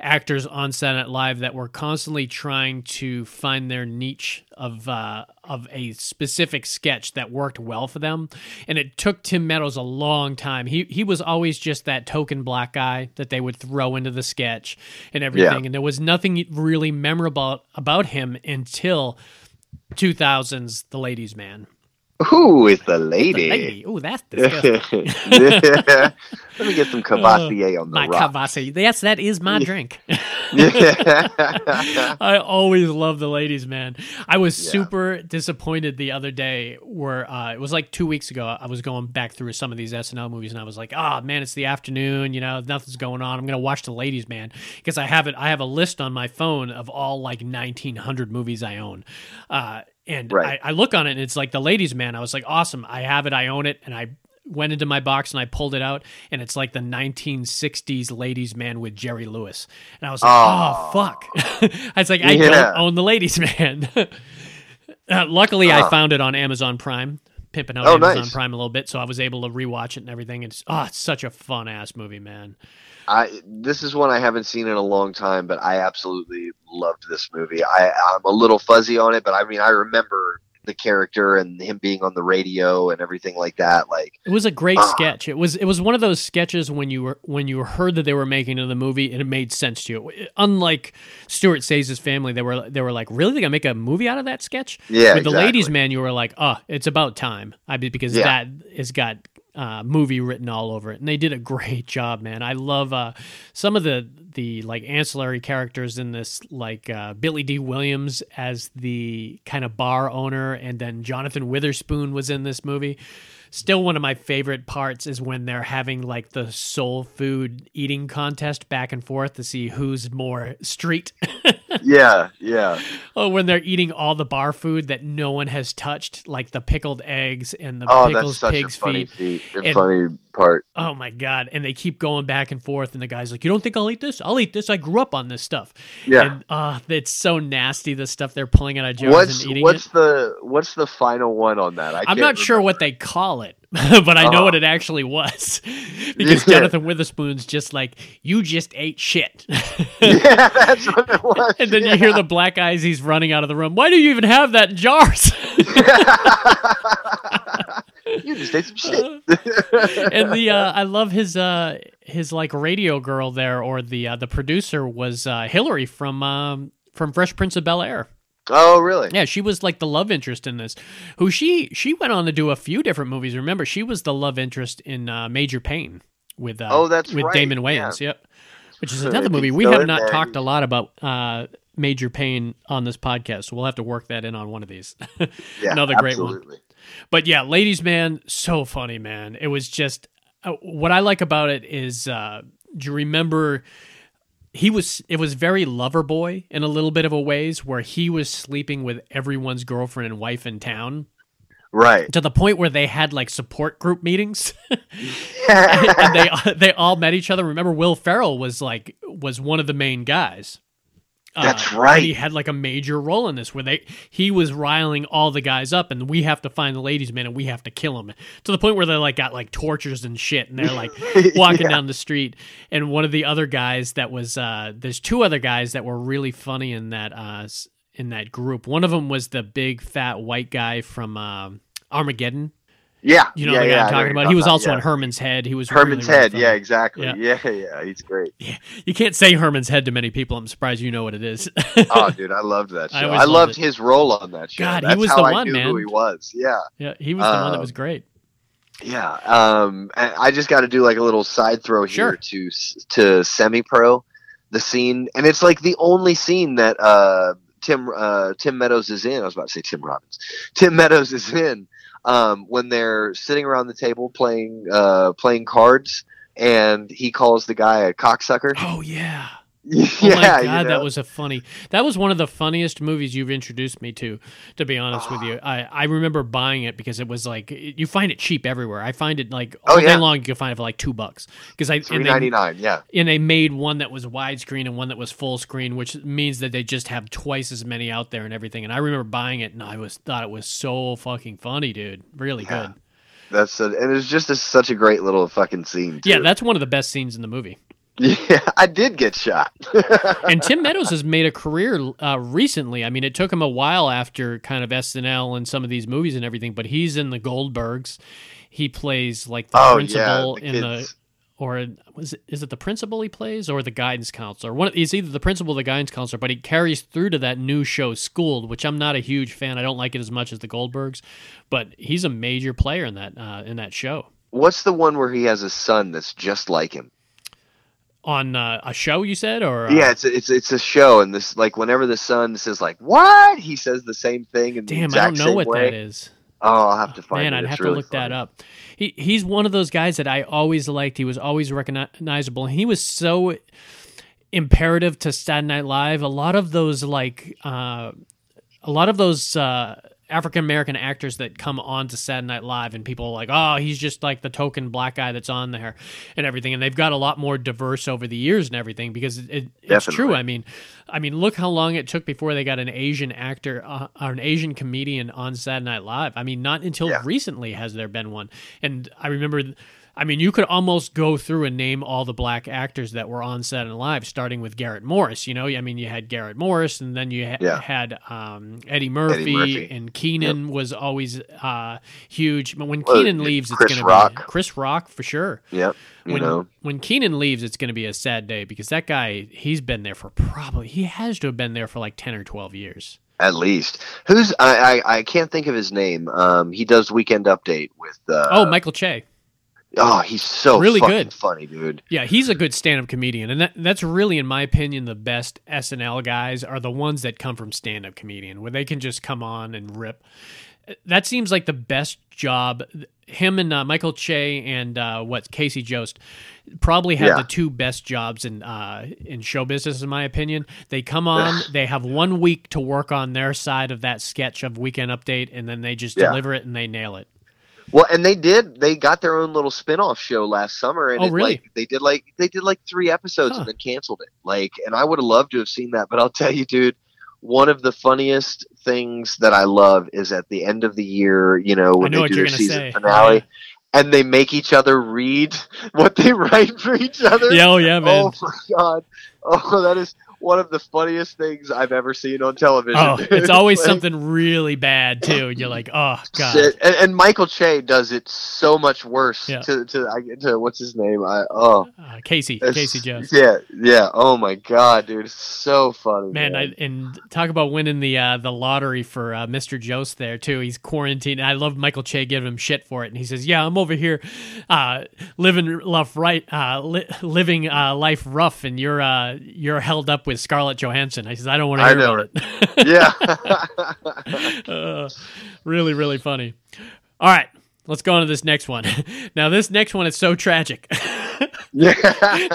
actors on Saturday Night Live that were constantly trying to find their niche of uh, of a specific sketch that worked well for them, and it took Tim Meadows a long time. He he was always just that token black guy that they would throw into the sketch and everything, and there was nothing really memorable about him until 2000s The Ladies Man. Who is the lady? lady. Ooh, that's disgusting. <laughs> Let me get some <laughs> Courvoisier on the my rock. Cavassi. Yes, that is my drink. <laughs> I always love the ladies, man. I was Yeah. super disappointed the other day where uh, it was like two weeks ago. I was going back through some of these SNL movies and I was like, oh man, it's the afternoon, you know, nothing's going on. I'm gonna watch the ladies, man. Because I have it I have a list on my phone of all like nineteen hundred movies I own. Uh, and Right. I, I look on it and it's like the ladies, man. I was like, awesome, I have it, I own it, and I went into my box and I pulled it out, and it's like the 1960s ladies man with Jerry Lewis, and I was like, oh, Oh. fuck. <laughs> I was like, I Yeah. don't own the ladies man. <laughs> uh, luckily, I Ah. found it on Amazon Prime, pimping out Oh, Amazon nice. Prime a little bit, so I was able to rewatch it and everything. It's oh, it's such a fun ass movie, man. I this is one I haven't seen in a long time, but I absolutely loved this movie. I I'm a little fuzzy on it, but I mean I remember the character and him being on the radio and everything like that. Like It was a great Ah. sketch. It was it was one of those sketches when you were when you heard that they were making it the movie and it made sense to you. Unlike Stuart Sayes' family, they were they were like, really, they gonna make a movie out of that sketch? Yeah, With the ladies' man, you were like, oh, it's about time. I mean, because Yeah. that has got uh, movie written all over it, and they did a <laughs> great job, man. I love uh, some of the the like ancillary characters in this, like uh, Billy Dee Williams as the kind of bar owner, and then Jonathan Witherspoon was in this movie. Still, one of my favorite parts is when they're having like the soul food eating contest back and forth to see who's more street. <laughs> yeah, yeah. oh, when they're eating all the bar food that no one has touched, like the pickled eggs and the Oh, pickles that's such a pig's funny feet. feat, And- funny part. Oh my god! And they keep going back and forth, and the guy's like, "You don't think I'll eat this? I'll eat this. I grew up on this stuff." Yeah. And uh, it's so nasty. The stuff they're pulling out of jars What's and eating what's it. the what's the final one on that? I I'm can't not sure what they call it, <laughs> but I know Oh. what it actually was <laughs> because Yeah. <laughs> Jonathan Witherspoon's just like, "You just ate shit," yeah, that's what it was. and then you hear the black eyes. He's running out of the room. Why do you even have that in jars? You just ate some shit. and the uh, <laughs> I love his uh his like radio girl there or the uh, the producer was uh, Hillary from um from Fresh Prince of Bel Air. oh, really? Yeah, she was like the love interest in this. Who she she went on to do a few different movies. Remember, she was the love interest in uh, Major Payne with uh, Oh, that's with right, Damon yeah. Wayans. Yep. Which is another movie we have not there, talked a lot about. Uh, Major Payne on this podcast, so we'll have to work that in on one of these. <laughs> Yeah, Another great one. But yeah, Ladies Man, so funny, man. It was just uh, what I like about it is uh do you remember he was it was very lover boy in a little bit of a ways where he was sleeping with everyone's girlfriend and wife in town Right. to the point where they had like support group meetings <laughs> <laughs> and they they all met each other. Remember Will Ferrell was like was one of the main guys. Uh, That's and right. He had like a major role in this where they he was riling all the guys up and we have to find the ladies man and we have to kill him to the point where they like got like tortures and shit and they're like <laughs> walking Yeah. down the street and one of the other guys that was uh there's two other guys that were really funny in that uh in that group. One of them was the big fat white guy from um Armageddon. Yeah, You know yeah, the guy yeah, I'm talking about. He was also on Herman's Head. He was. Herman's really, really Head. funny. yeah, exactly. Yeah. Yeah. yeah, He's great. You can't say Herman's Head to many people. I'm surprised you know what it is. oh, <laughs> dude, I loved that I show. always I, loved it. his role on that show. God, he was the I one, knew man. Who he was? Yeah, yeah, he was the one that Um, was great. yeah. Um, I just got to do like a little side throw Sure. here to to semi pro, the scene, and it's like the only scene that uh Tim uh Tim Meadows is in. I was about to say Tim Robbins. Tim Meadows is in um when they're sitting around the table playing uh playing cards, and he calls the guy a cocksucker. Oh yeah. Yeah, <laughs> Oh my god, you know? that was a funny. That was one of the funniest movies you've introduced me to. To be honest with you, <sighs> I I remember buying it because it was like you find it cheap everywhere. I find it like Oh, all day long. You can find it for like two bucks because I three ninety nine. Yeah. and they made one that was widescreen and one that was full screen, which means that they just have twice as many out there and everything. And I remember buying it, and I was thought it was so fucking funny, dude. Really Yeah. good. That's a, and it's just a, such a great little fucking scene. Too. Yeah, that's one of the best scenes in the movie. Yeah. <laughs> I did get shot. <laughs> and Tim Meadows has made a career uh, recently. I mean, it took him a while after kind of SNL and some of these movies and everything, but he's in the Goldbergs. He plays like the oh principal yeah, in kids. the or was it, is it the principal he plays or the guidance counselor? One, he's either the principal or the guidance counselor, but he carries through to that new show, Schooled, which I'm not a huge fan. I don't like it as much as the Goldbergs, but he's a major player in that uh, in that show. What's the one where he has a son that's just like him? On uh, a show, you said, or uh, Yeah, it's a, it's it's a show, and this like whenever the son says like "what," he says the same thing in the Damn, I don't know what way. that is. Oh, I'll have to find Man, it. I'd It's have to really look that up. He he's one of those guys that I always liked. He was always recognizable. He was so imperative to Saturday Night Live. A lot of those like uh, a lot of those uh, African American actors that come on to Saturday Night Live, and people are like, oh, he's just like the token black guy that's on there and everything. And they've got a lot more diverse over the years and everything because it, it, it's true. I mean, I mean, look how long it took before they got an Asian actor uh, or an Asian comedian on Saturday Night Live. I mean, not until Yeah. recently has there been one. And I remember. I mean, you could almost go through and name all the black actors that were on set and Live, starting with Garrett Morris. You know, I mean, you had Garrett Morris, and then you ha- Yeah. had um, Eddie, Murphy, Murphy. and Kenan was always uh, huge. But when Well, Kenan leaves, it's going to be Chris Rock for sure. Yep. You when know, when Kenan leaves, it's going to be a sad day because that guy he's been there for probably he has to have been there for like ten or twelve years. at least who's I, I I can't think of his name. Um, he does Weekend Update with. Uh, oh, Michael Che. Oh, he's so Really fucking good. funny, dude. Yeah, he's a good stand-up comedian, and that, that's really, in my opinion, the best SNL guys are the ones that come from stand-up comedian, where they can just come on and rip. That seems like the best job. Him and uh, Michael Che and uh, what Casey Jost probably have Yeah. the two best jobs in uh, in show business, in my opinion. They come on, they have one week to work on their side of that sketch of Weekend Update, and then they just Yeah. deliver it and they nail it. Well, and they did. They got their own little spin-off show last summer, and Oh, it, really? like, they did like they did like three episodes Huh. and then canceled it. Like, and I would have loved to have seen that, but I'll tell you, dude, one of the funniest things that I love is at the end of the year, you know, when know they do their season say. finale. Yeah. And they make each other read <laughs> what they write for each other. Yeah, oh yeah, <laughs> oh, man. Oh my god! Oh, that is one of the funniest things I've ever seen on television. Oh, dude. <laughs> it's always Like, something really bad too. and You're like, oh god. shit. And, and Michael Che does it so much worse. Yeah. To to I to what's his name? I oh Uh, Casey, it's- Casey Jones. Yeah, yeah. Oh my god, dude, it's so funny. Man, I, and talk about winning the uh, the lottery for uh, Mr. Jost there too. He's quarantined. I love Michael Che giving him shit for it, and he says, "Yeah, I'm over here, uh, living life right, uh, li- living uh, life rough, and you're uh, you're held up with Scarlett Johansson." I says, "I don't want to I know about it." yeah. <laughs> <laughs> uh, really, really funny. All right, let's go on to this next one. <laughs> now, this next one is so tragic. yeah.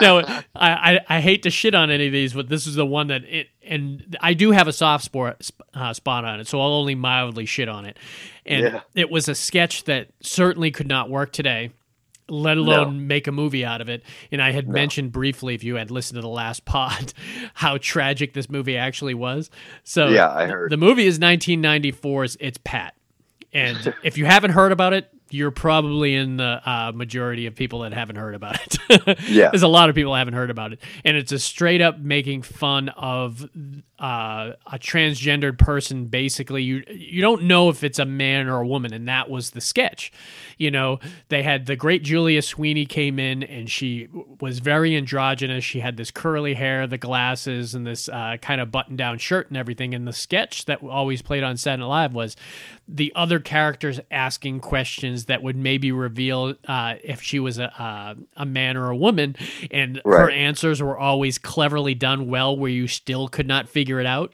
no, I, I I hate to shit on any of these, but this is the one that it and I do have a soft spot uh, spot on it, so I'll only mildly shit on it. And Yeah. it was a sketch that certainly could not work today, let alone make a movie out of it. And I had mentioned briefly, if you had listened to the last <laughs> pod, how tragic this movie actually was. So Yeah, I heard. the movie is 1994's It's Pat. And <laughs> if you haven't heard about it, you're probably in the uh, majority of people that haven't heard about it. <laughs> Yeah. There's a lot of people that haven't heard about it. And it's a straight up making fun of uh, a transgendered person. Basically, you you don't know if it's a man or a woman, and that was the sketch. You know, they had the great Julia Sweeney came in, and she was very androgynous. She had this curly hair, the glasses, and this uh, kind of button down shirt and everything. And the sketch that always played on Saturday Night Live was the other characters asking questions that would maybe reveal uh, if she was a, a a man or a woman, and her answers were always cleverly done well, where you still could not figure it out.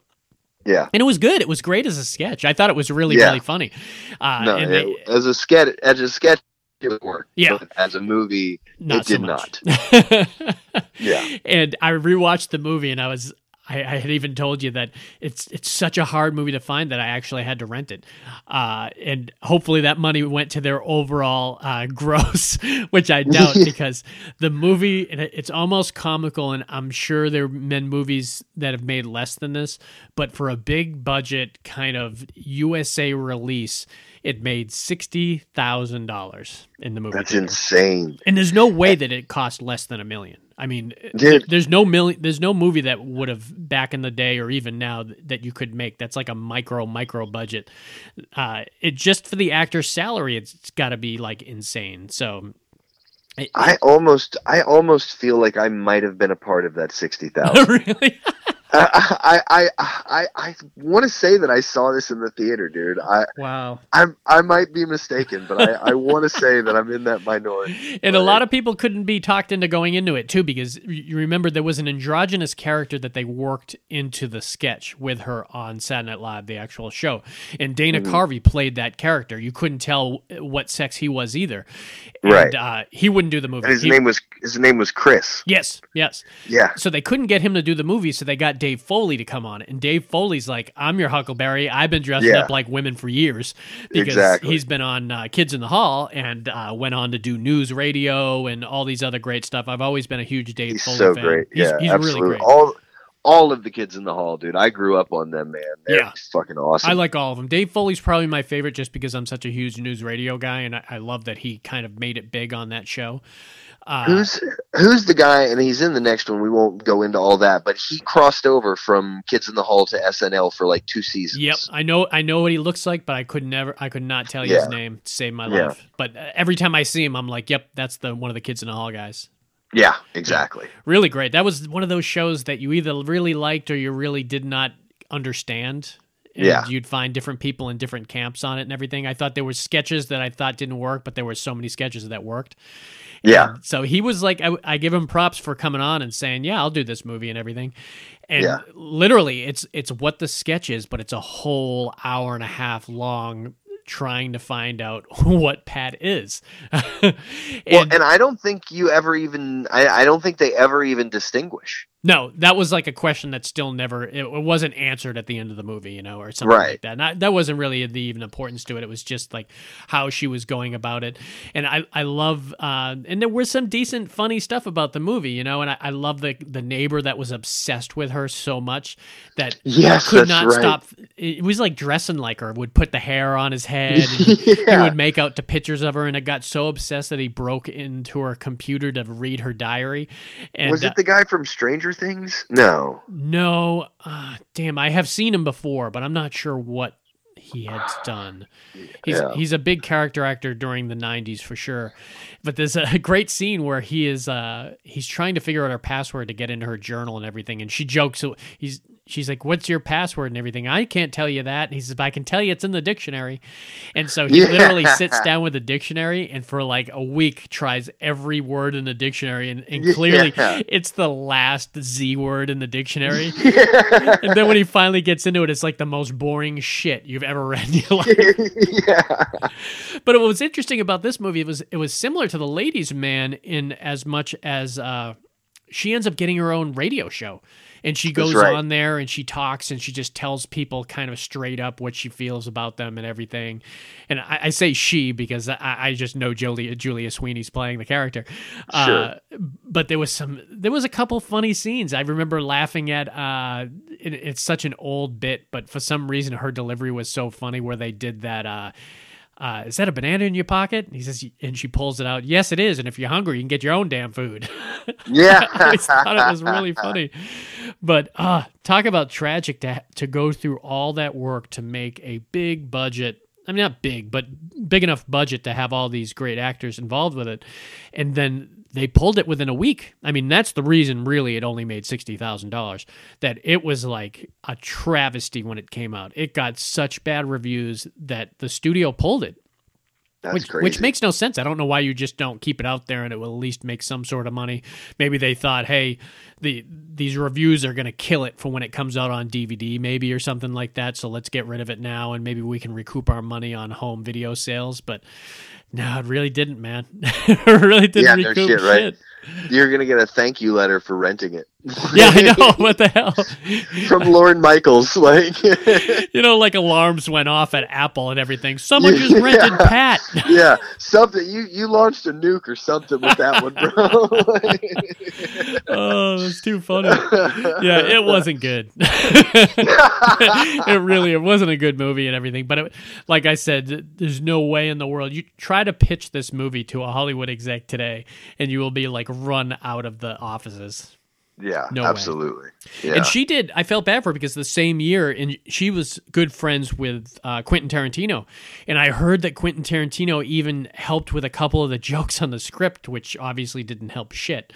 Yeah. And it was good. It was great as a sketch. I thought it was really, Yeah. really funny. Uh, No, and it- they- as a sketch, as a sketch, it worked. Yeah. But as a movie, not it so did much. not. <laughs> Yeah. And I rewatched the movie, and I was. I, I had even told you that it's it's such a hard movie to find that I actually had to rent it, uh, and hopefully that money went to their overall uh, <laughs> gross, which I doubt <laughs> because the movie it's almost comical, and I'm sure there have been movies that have made less than this, but for a big budget kind of USA release, it made sixty thousand dollars in the movie. That's theater. insane. And there's no way that it cost less than a million. I mean, Dude. there's no million. There's no movie that would have back in the day or even now th- that you could make. That's like a micro micro budget. Uh, it just for the actor's salary, it's, got to be like insane. So, I almost, I almost feel like I might have been a part of that sixty thousand. <laughs> really, I, I, I, I, want to say that I saw this in the theater, dude. I, wow. I'm, I might be mistaken, but I, I want to <laughs> say that I'm in that minority. And a lot of people couldn't be talked into going into it too, because you remember there was an androgynous character that they worked into the sketch with her on Saturday Night Live, the actual show. And Dana Mm-hmm. Carvey played that character. You couldn't tell what sex he was either. And, Right. Uh, he wouldn't do the movie. And his He- name was, his name was Chris. Yes, yes. Yeah. So they couldn't get him to do the movie, so they got Dave Foley to come on it. And Dave Foley's like, I'm your Huckleberry. I've been dressing Yeah. up like women for years because Exactly. he's been on uh, Kids in the Hall and uh, went on to do news radio and all these other great stuff. I've always been a huge Dave He's Foley so fan. great. He's, yeah, he's absolutely. really great. All, all of the kids in the hall, dude. I grew up on them, man. They're Yeah. fucking awesome. I like all of them. Dave Foley's probably my favorite just because I'm such a huge news radio guy, and I, I love that he kind of made it big on that show. Uh, Who's who's the guy? And he's in the next one. We won't go into all that, but he crossed over from Kids in the Hall to SNL for like two seasons. Yep, I know. I know what he looks like, but I could never. I could not tell you his name to save my Yeah. life. But uh, every time I see him, I'm like, "Yep, that's the one of the kids in the hall guys." Yeah, exactly. Really great. That was one of those shows that you either really liked or you really did not understand. And Yeah. you'd find different people in different camps on it and everything. I thought there were sketches that I thought didn't work, but there were so many sketches that worked. Yeah, And so he was like, I, I give him props for coming on and saying, "Yeah, I'll do this movie and everything." And Yeah. literally, it's it's what the sketch is, but it's a whole hour and a half long trying to find out <laughs> what Pat is. <laughs> and, well, and I don't think you ever even. I, I don't think they ever even distinguish. No, that was like a question that still never it, it wasn't answered at the end of the movie, you know, or something like Right. that. Not, that wasn't really the even importance to it. It was just like how she was going about it, and I I love uh, and there was some decent funny stuff about the movie, you know, and I, I love the the neighbor that was obsessed with her so much that Yes, could not right. stop. It was like dressing like her. Would put the hair on his head. And <laughs> he would make out to pictures of her, and it got so obsessed that he broke into her computer to read her diary. And was uh, it the guy from Stranger Things? No. no, uh, damn, I have seen him before, but I'm not sure what he had done. <sighs> He's Yeah. he's a big character actor during the '90s for sure. But there's a <laughs> great scene where he is uh, he's trying to figure out her password to get into her journal and everything, and she jokes. He's she's like, "What's your password and everything?" I can't tell you that. And he says, "But I can tell you it's in the dictionary." And so he Yeah. literally sits <laughs> down with the dictionary and for like a week tries every word in the dictionary, and, and clearly Yeah. it's the last Z word in the dictionary. <laughs> and then when he finally gets into it, it's like the most boring shit you've ever read in your life. <laughs> yeah. But what was interesting about this movie it was it was similar to The Ladies' Man in as much as uh, she ends up getting her own radio show. And she goes right. on there and she talks and she just tells people kind of straight up what she feels about them and everything. And I, I say she because I, I just know Julia, Julia Sweeney's playing the character. Uh, but there was some, there was a couple funny scenes. I remember laughing at. Uh, it, it's such an old bit, but for some reason her delivery was so funny where they did that. Uh, uh, is that a banana in your pocket? And he says, and she pulls it out. Yes, it is. And if you're hungry, you can get your own damn food. <laughs> Yeah. <laughs> I always thought it was really funny. but uh talk about tragic to to go through all that work to make a big budget I mean not big, but big enough budget to have all these great actors involved with it. And then they pulled it within a week. I mean, that's the reason really it only made $60,000. That it was like a travesty when it came out. It got such bad reviews that the studio pulled it That's which, crazy. which makes no sense. I don't know why you just don't keep it out there and it will at least make some sort of money. Maybe they thought, hey, the these reviews are going to kill it for when it comes out on DVD, maybe or something like that. So let's get rid of it now, and maybe we can recoup our money on home video sales. But no, it really didn't, man. <laughs> it really didn't Yeah, no recoup shit, right? shit. You're gonna get a thank you letter for renting it. <laughs> Yeah, I know. <laughs> What the hell? From Lorne Michaels, like you know, like alarms went off at Apple and everything. Someone just Yeah. rented Pat. yeah, something you you launched a nuke or something with that one, bro. oh, that's too funny. yeah, it wasn't good. it really it wasn't a good movie and everything. But it, like I said, there's no way in the world you try to pitch this movie to a Hollywood exec today, and you will be like run out of the offices. yeah, No absolutely. Yeah. And she did. I felt bad for her because the same year, and she was good friends with uh, Quentin Tarantino. And I heard that Quentin Tarantino even helped with a couple of the <laughs> jokes on the script, which obviously didn't help shit.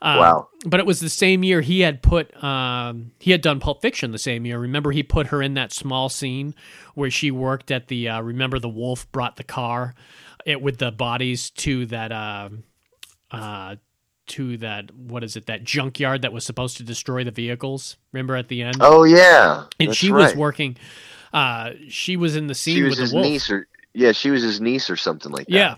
Uh, Wow. But it was the same year he had put um, he had done Pulp Fiction the same year. Remember, he put her in that small scene where she worked at the. Uh, remember, the wolf brought the car, it with the bodies to that. Uh, uh, to that what is it that junkyard that was supposed to destroy the vehicles remember at the end oh yeah, and she right. was working uh she was in the scene She was with his the wolf niece, or yeah, she was his niece or something like that. yeah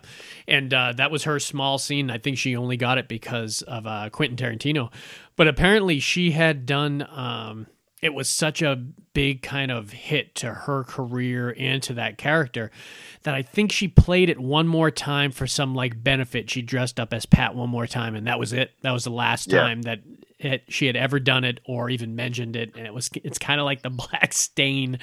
and uh that was her small scene i think she only got it because of uh quentin tarantino but apparently she had done um it was such a big kind of hit to her career and to that character that I think she played it one more time for some like benefit. She dressed up as Pat one more time, and that was it. That was the last Yeah. time that it, she had ever done it or even mentioned it. And it was it's kind of like the <laughs> black stain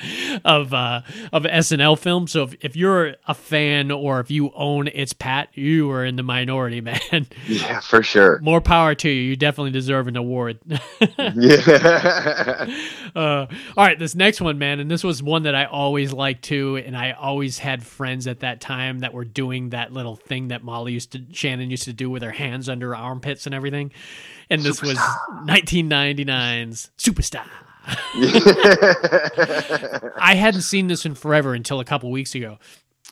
of uh, of SNL film. So if, if you're a fan or if you own It's Pat, you are in the minority, <laughs> man. yeah, for sure. More power to you. You definitely deserve an award. <laughs> yeah, Uh, all right, this next one, man, and this was one that I always liked too, and I always had friends at that time that were doing that little thing that Molly used to, Shannon used to do with her hands under her armpits and everything. And this was 1999's Superstar. <laughs> I hadn't seen this in forever until a couple weeks ago.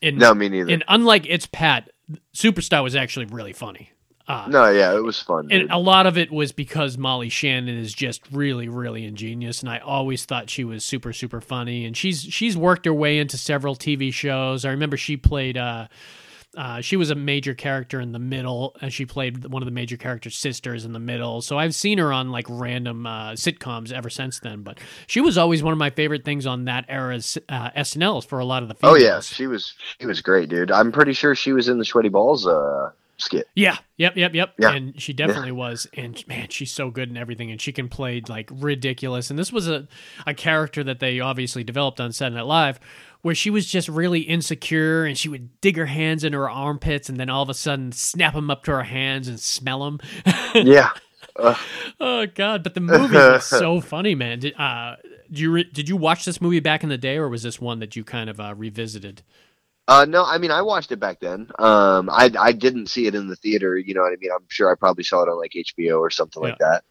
And, no, me neither. and unlike It's Pat, Superstar was actually really funny. Uh, no, yeah, it was fun. and dude. a lot of it was because Molly Shannon is just really, really ingenious, and I always thought she was super, super funny. And she's she's worked her way into several TV shows. I remember she played. Uh, uh, she was a major character in the middle, and she played one of the major characters' sisters in the middle. So I've seen her on like random uh, sitcoms ever since then. But she was always one of my favorite things on that era's uh, SNLs for a lot of the. oh Females. yeah, she was she was great, dude. I'm pretty sure she was in the Sweaty Balls uh, skit. Yeah, yep, yep, yep. Yeah. And she definitely was. And man, she's so good in everything. And she can play like ridiculous. And this was a, a character that they obviously developed on Saturday Night Live where she was just really insecure and she would dig her hands into her armpits and then all of a sudden snap them up to her hands and smell them. <laughs> yeah. oh, God. But the movie was <laughs> so funny, man. Did, uh, did you, re- did you watch this movie back in the day or was this one that you kind of uh, revisited? Uh, no, I mean I watched it back then. Um, I I didn't see it in the theater. You know what I mean? I'm sure I probably saw it on like HBO or something like that.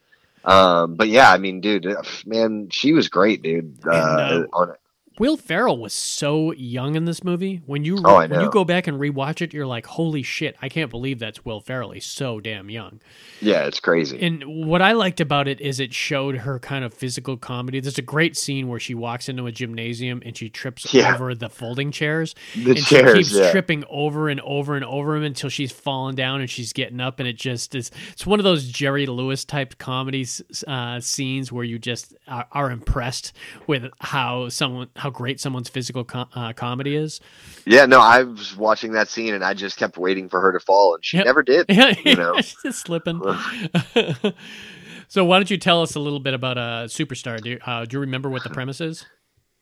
Um, but yeah, I mean, dude, uh, man, she was great, dude. Uh, uh, on it. Will Ferrell was so young in this movie. When you Oh, when you go back and rewatch it, you're like, "Holy shit! I can't believe that's Will Ferrell. He's so damn young." Yeah, it's crazy. And what I liked about it is it showed her kind of physical comedy. There's a great scene where she walks into a gymnasium and she trips Yeah. over the folding chairs. The and chairs, she keeps yeah. tripping over and over and over them until she's fallen down and she's getting up. And it just is. It's one of those Jerry Lewis type comedies uh, scenes where you just are, are impressed with how someone how great someone's physical com- uh, comedy is. yeah, no, I was watching that scene and I just kept waiting for her to fall, and she Yep. never did. Yeah, <laughs> You know. she's just slipping. <laughs> so why don't you tell us a little bit about uh, Superstar? Do you, uh, do you remember what the premise is?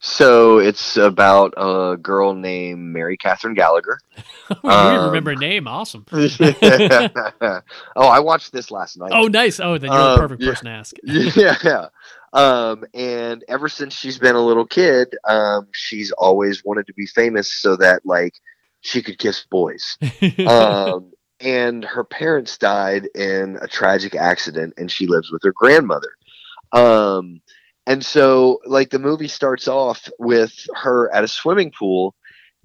So it's about a girl named Mary Catherine Gallagher. <laughs> we Um, remember a name. Awesome. oh, I watched this last night. Oh, nice. Oh, then you're the Um, perfect yeah. person to ask. yeah, yeah. Um, and ever since she's been a little kid, um, she's always wanted to be famous so that like she could kiss boys. <laughs> Um, and her parents died in a tragic accident, and she lives with her grandmother. Um, and so like the movie starts off with her at a swimming pool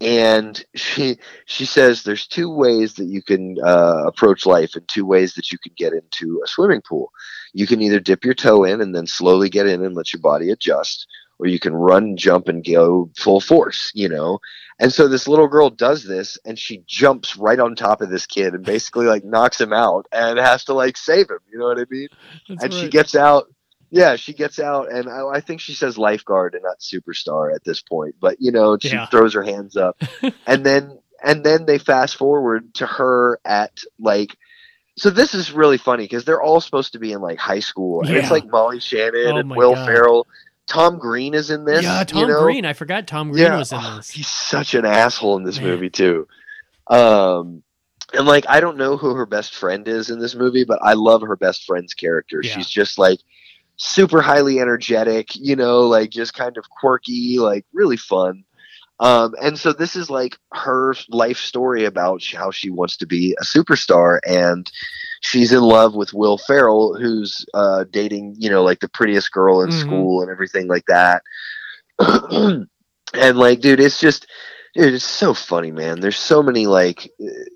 and she she says there's two ways that you can uh, approach life and two ways that you can get into a swimming pool. You can either dip your toe in and then slowly get in and let your body adjust or you can run jump and go full force you know? And so this little girl does this and she jumps right on top of this kid and basically like knocks him out and has to like save him you know what i mean? That's and she gets out. Yeah, she gets out, and I, I think she says lifeguard and not superstar at this point. But you know, she Yeah. throws her hands up, <laughs> and then and then they fast forward to her at like. So this is really funny because they're all supposed to be in like high school, and it's like Molly Shannon Oh and Will God. Ferrell. Tom Green is in this. yeah, you Tom know? Green. I forgot Tom Green Yeah, was in oh, this. he's such an asshole in this Man. movie too. Um, and like I don't know who her best friend is in this movie, but I love her best friend's character. Yeah. She's just like super highly energetic, you know, like just kind of quirky, like really fun. Um, and so this is like her life story about how she wants to be a superstar and she's in love with Will Ferrell, who's uh, dating, you know, like the prettiest girl in Mhm. school and everything like that. <clears throat> and like, dude, it's just, dude, it's so funny, man. There's so many like,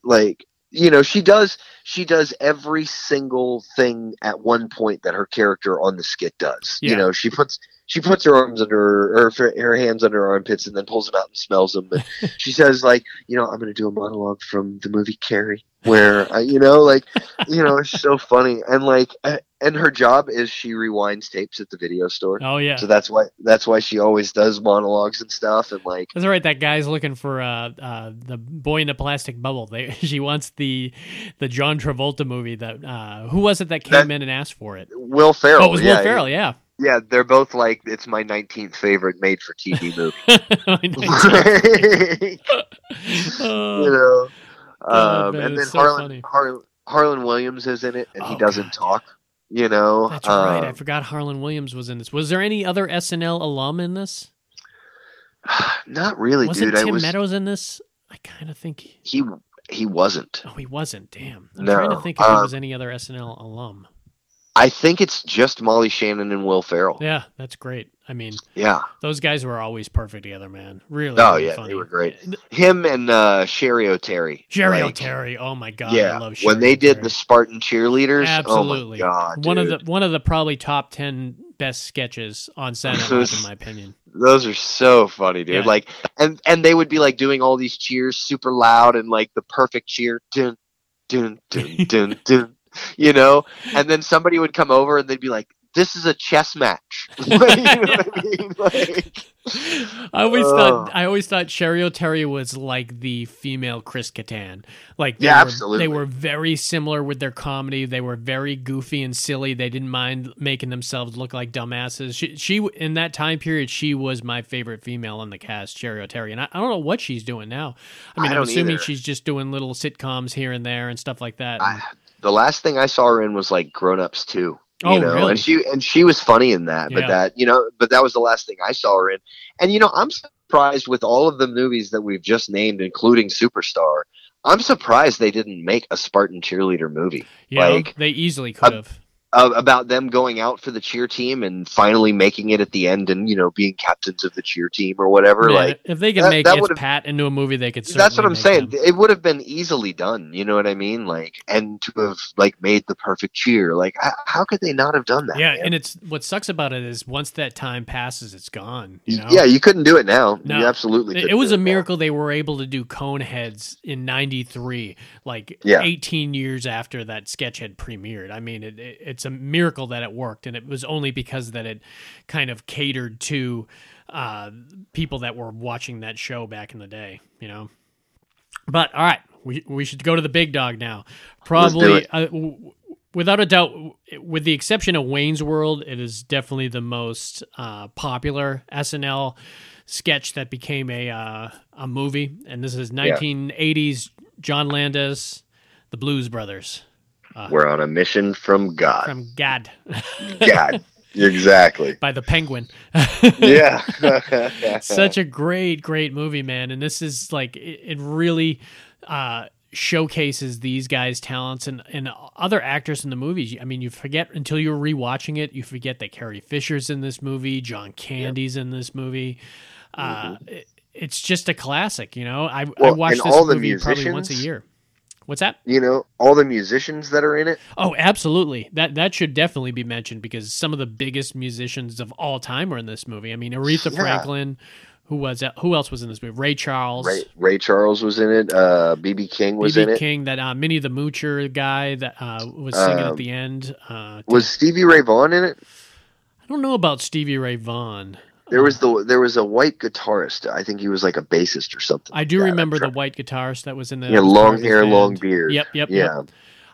like, you know, she does, she does every single thing at one point that her character on the skit does. Yeah. You know, she puts, she puts her arms under her, her, her hands under her armpits and then pulls them out and smells them. And <laughs> she says like, you know, I'm going to do a monologue from the movie Carrie where, I, you know, like, you know, it's so funny. And like, uh, and her job is she rewinds tapes at the video store. Oh yeah. So that's why that's why she always does monologues and stuff and like That's right. That guy's looking for uh, uh, the boy in the plastic bubble. They, <laughs> she wants the the John Travolta movie. That uh, who was it that came That- in and asked for it? Will Ferrell. oh, it was yeah, Will Ferrell. Yeah. Yeah, they're both like it's my 19th favorite made for TV <laughs> movie. <laughs> you Oh, know. Oh, Um, man, and then so Harland funny. Harland Williams is in it and he Oh, doesn't God. talk. You know. that's right. I Um, forgot Harland Williams was in this. Was there any other SNL alum in this? <sighs> not really, Wasn't dude. I Tim was Meadows in this? I kind of think. he he wasn't. Oh, he wasn't. Damn. I'm No, trying to think if there um, was any other SNL alum. I think it's just Molly Shannon and Will Ferrell. Yeah, that's great. I mean, Yeah. those guys were always perfect together, man. Really. Oh really yeah, funny. they were great. Him and uh, Cheri Oteri. Cheri like, Oteri. Oh my god. I Yeah, when they did the Spartan cheerleaders. Absolutely. Oh my god, one of the one of the probably top ten best sketches on Saturday Night Live, in <laughs> my opinion. Those are so funny, dude. Yeah. Like, and and they would be like doing all these cheers super loud and like the perfect cheer, dun dun dun dun dun, <laughs> you know. And then somebody would come over and they'd be like, "This is a chess match." <laughs> <laughs> you know what I mean? <laughs> Like, I always Ugh. thought uh, I always thought Cheri Oteri was like the female Chris Kattan. Like they Yeah, were, absolutely. They were very similar with their comedy. They were very goofy and silly. They didn't mind making themselves look like dumbasses. She, she in that time period, she was my favorite female in the cast, Cheri Oteri. And I, I don't know what she's doing now. I mean, I I'm assuming either. she's just doing little sitcoms here and there and stuff like that. I, the last thing I saw her in was like Grown Ups too. You Oh, know, really? and she and she was funny in that, Yeah. but that you know, but that was the last thing I saw her in. And you know, I'm surprised with all of the movies that we've just named, including Superstar. I'm surprised they didn't make a Spartan cheerleader movie yeah, like, they easily could have. Uh, about them going out for the cheer team and finally making it at the end, and you know, being captains of the cheer team or whatever. Man, like if they could that- make that It's Pat into a movie, they could. that's what I'm saying. them. It would have been easily done. You know what I mean? Like, and to have like made the perfect cheer. Like, how, could they not have done that? Yeah, man? and it's what sucks about it is once that time passes, it's gone. You know? Yeah, you couldn't do it now. No. You absolutely. It, was a now. miracle they were able to do Coneheads in '93, like Yeah. 18 years after that sketch had premiered. I mean, it, it, it's a miracle that it worked, and it was only because that it kind of catered to uh, people that were watching that show back in the day. You know. But all right, we we should go to the big dog now. Probably uh, w- without a doubt, with the exception of Wayne's World, it is definitely the most uh, popular SNL sketch that became a uh, a movie. And this is 1980s John Landis, the Blues Brothers We're on a mission from God. from God God. exactly. <laughs> by the Penguin. Yeah. <laughs> Such a great, great movie, man. And this is like it, it really uh, showcases these guys' talents and, and other actors in the movies. I mean, you forget until you're rewatching it, you forget that Carrie Fisher's in this movie, John Candy's in this movie. Uh, it- it's just a classic, you know. I, I watch this all the movie probably once a year. What's that? you know, all the musicians that are in it. Oh, absolutely. That that should definitely be mentioned because some of the biggest musicians of all time are in this movie. I mean, Aretha Yeah. Franklin, who was who else was in this movie? Ray Charles, Ray, Ray Charles was in it. Uh, BB King was in BB it. King, that uh, Minnie the Moocher guy that uh, was singing at Um, the end. Uh, Was Stevie Ray Vaughan in it? I don't know about Stevie Ray Vaughan. There was the there was a white guitarist. I think he was like a bassist or something. I do. I'm remember the white guitarist that was in the Yeah, long hair, band. long beard. Yep, yep, Yeah. yep.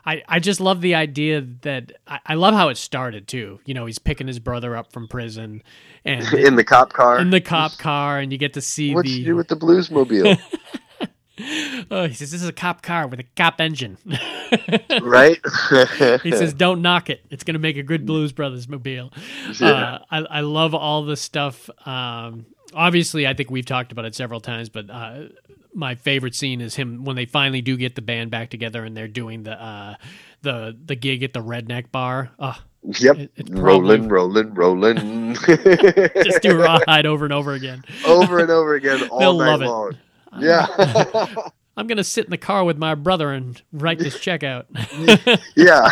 I, I just love the idea that I, I love how it started too. You know, he's picking his brother up from prison, and <laughs> in the cop car. in the <laughs> cop car, and you get to see What's the do with the Bluesmobile, <laughs> <laughs> Oh, he says this is a cop car with a cop engine. <laughs> right? <laughs> he says, "Don't knock it. It's going to make a good Blues Brothers mobile." Uh, I, I love all the stuff. Um, obviously, I think we've talked about it several times, but uh, my favorite scene is him when they finally do get the band back together and they're doing the uh, the the gig at the Redneck Bar. Oh, yep. It- it's probably- rolling, rolling, rolling. just do Rawhide over and over again. over and over again all They'll night love it. Long. Yeah. <laughs> I'm going to sit in the car with my brother and write this check out. <laughs> yeah.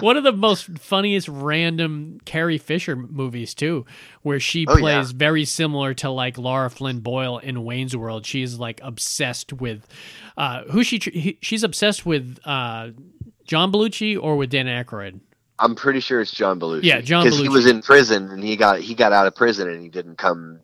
One of the most funniest random Carrie Fisher movies too, where she Oh, plays yeah. very similar to like Lara Flynn Boyle in Wayne's World. She's like obsessed with uh, who she he, she's obsessed with uh, John Belushi or with Dan Aykroyd. I'm pretty sure it's John Belushi. Yeah, John Because he was in prison and he got he got out of prison and he didn't come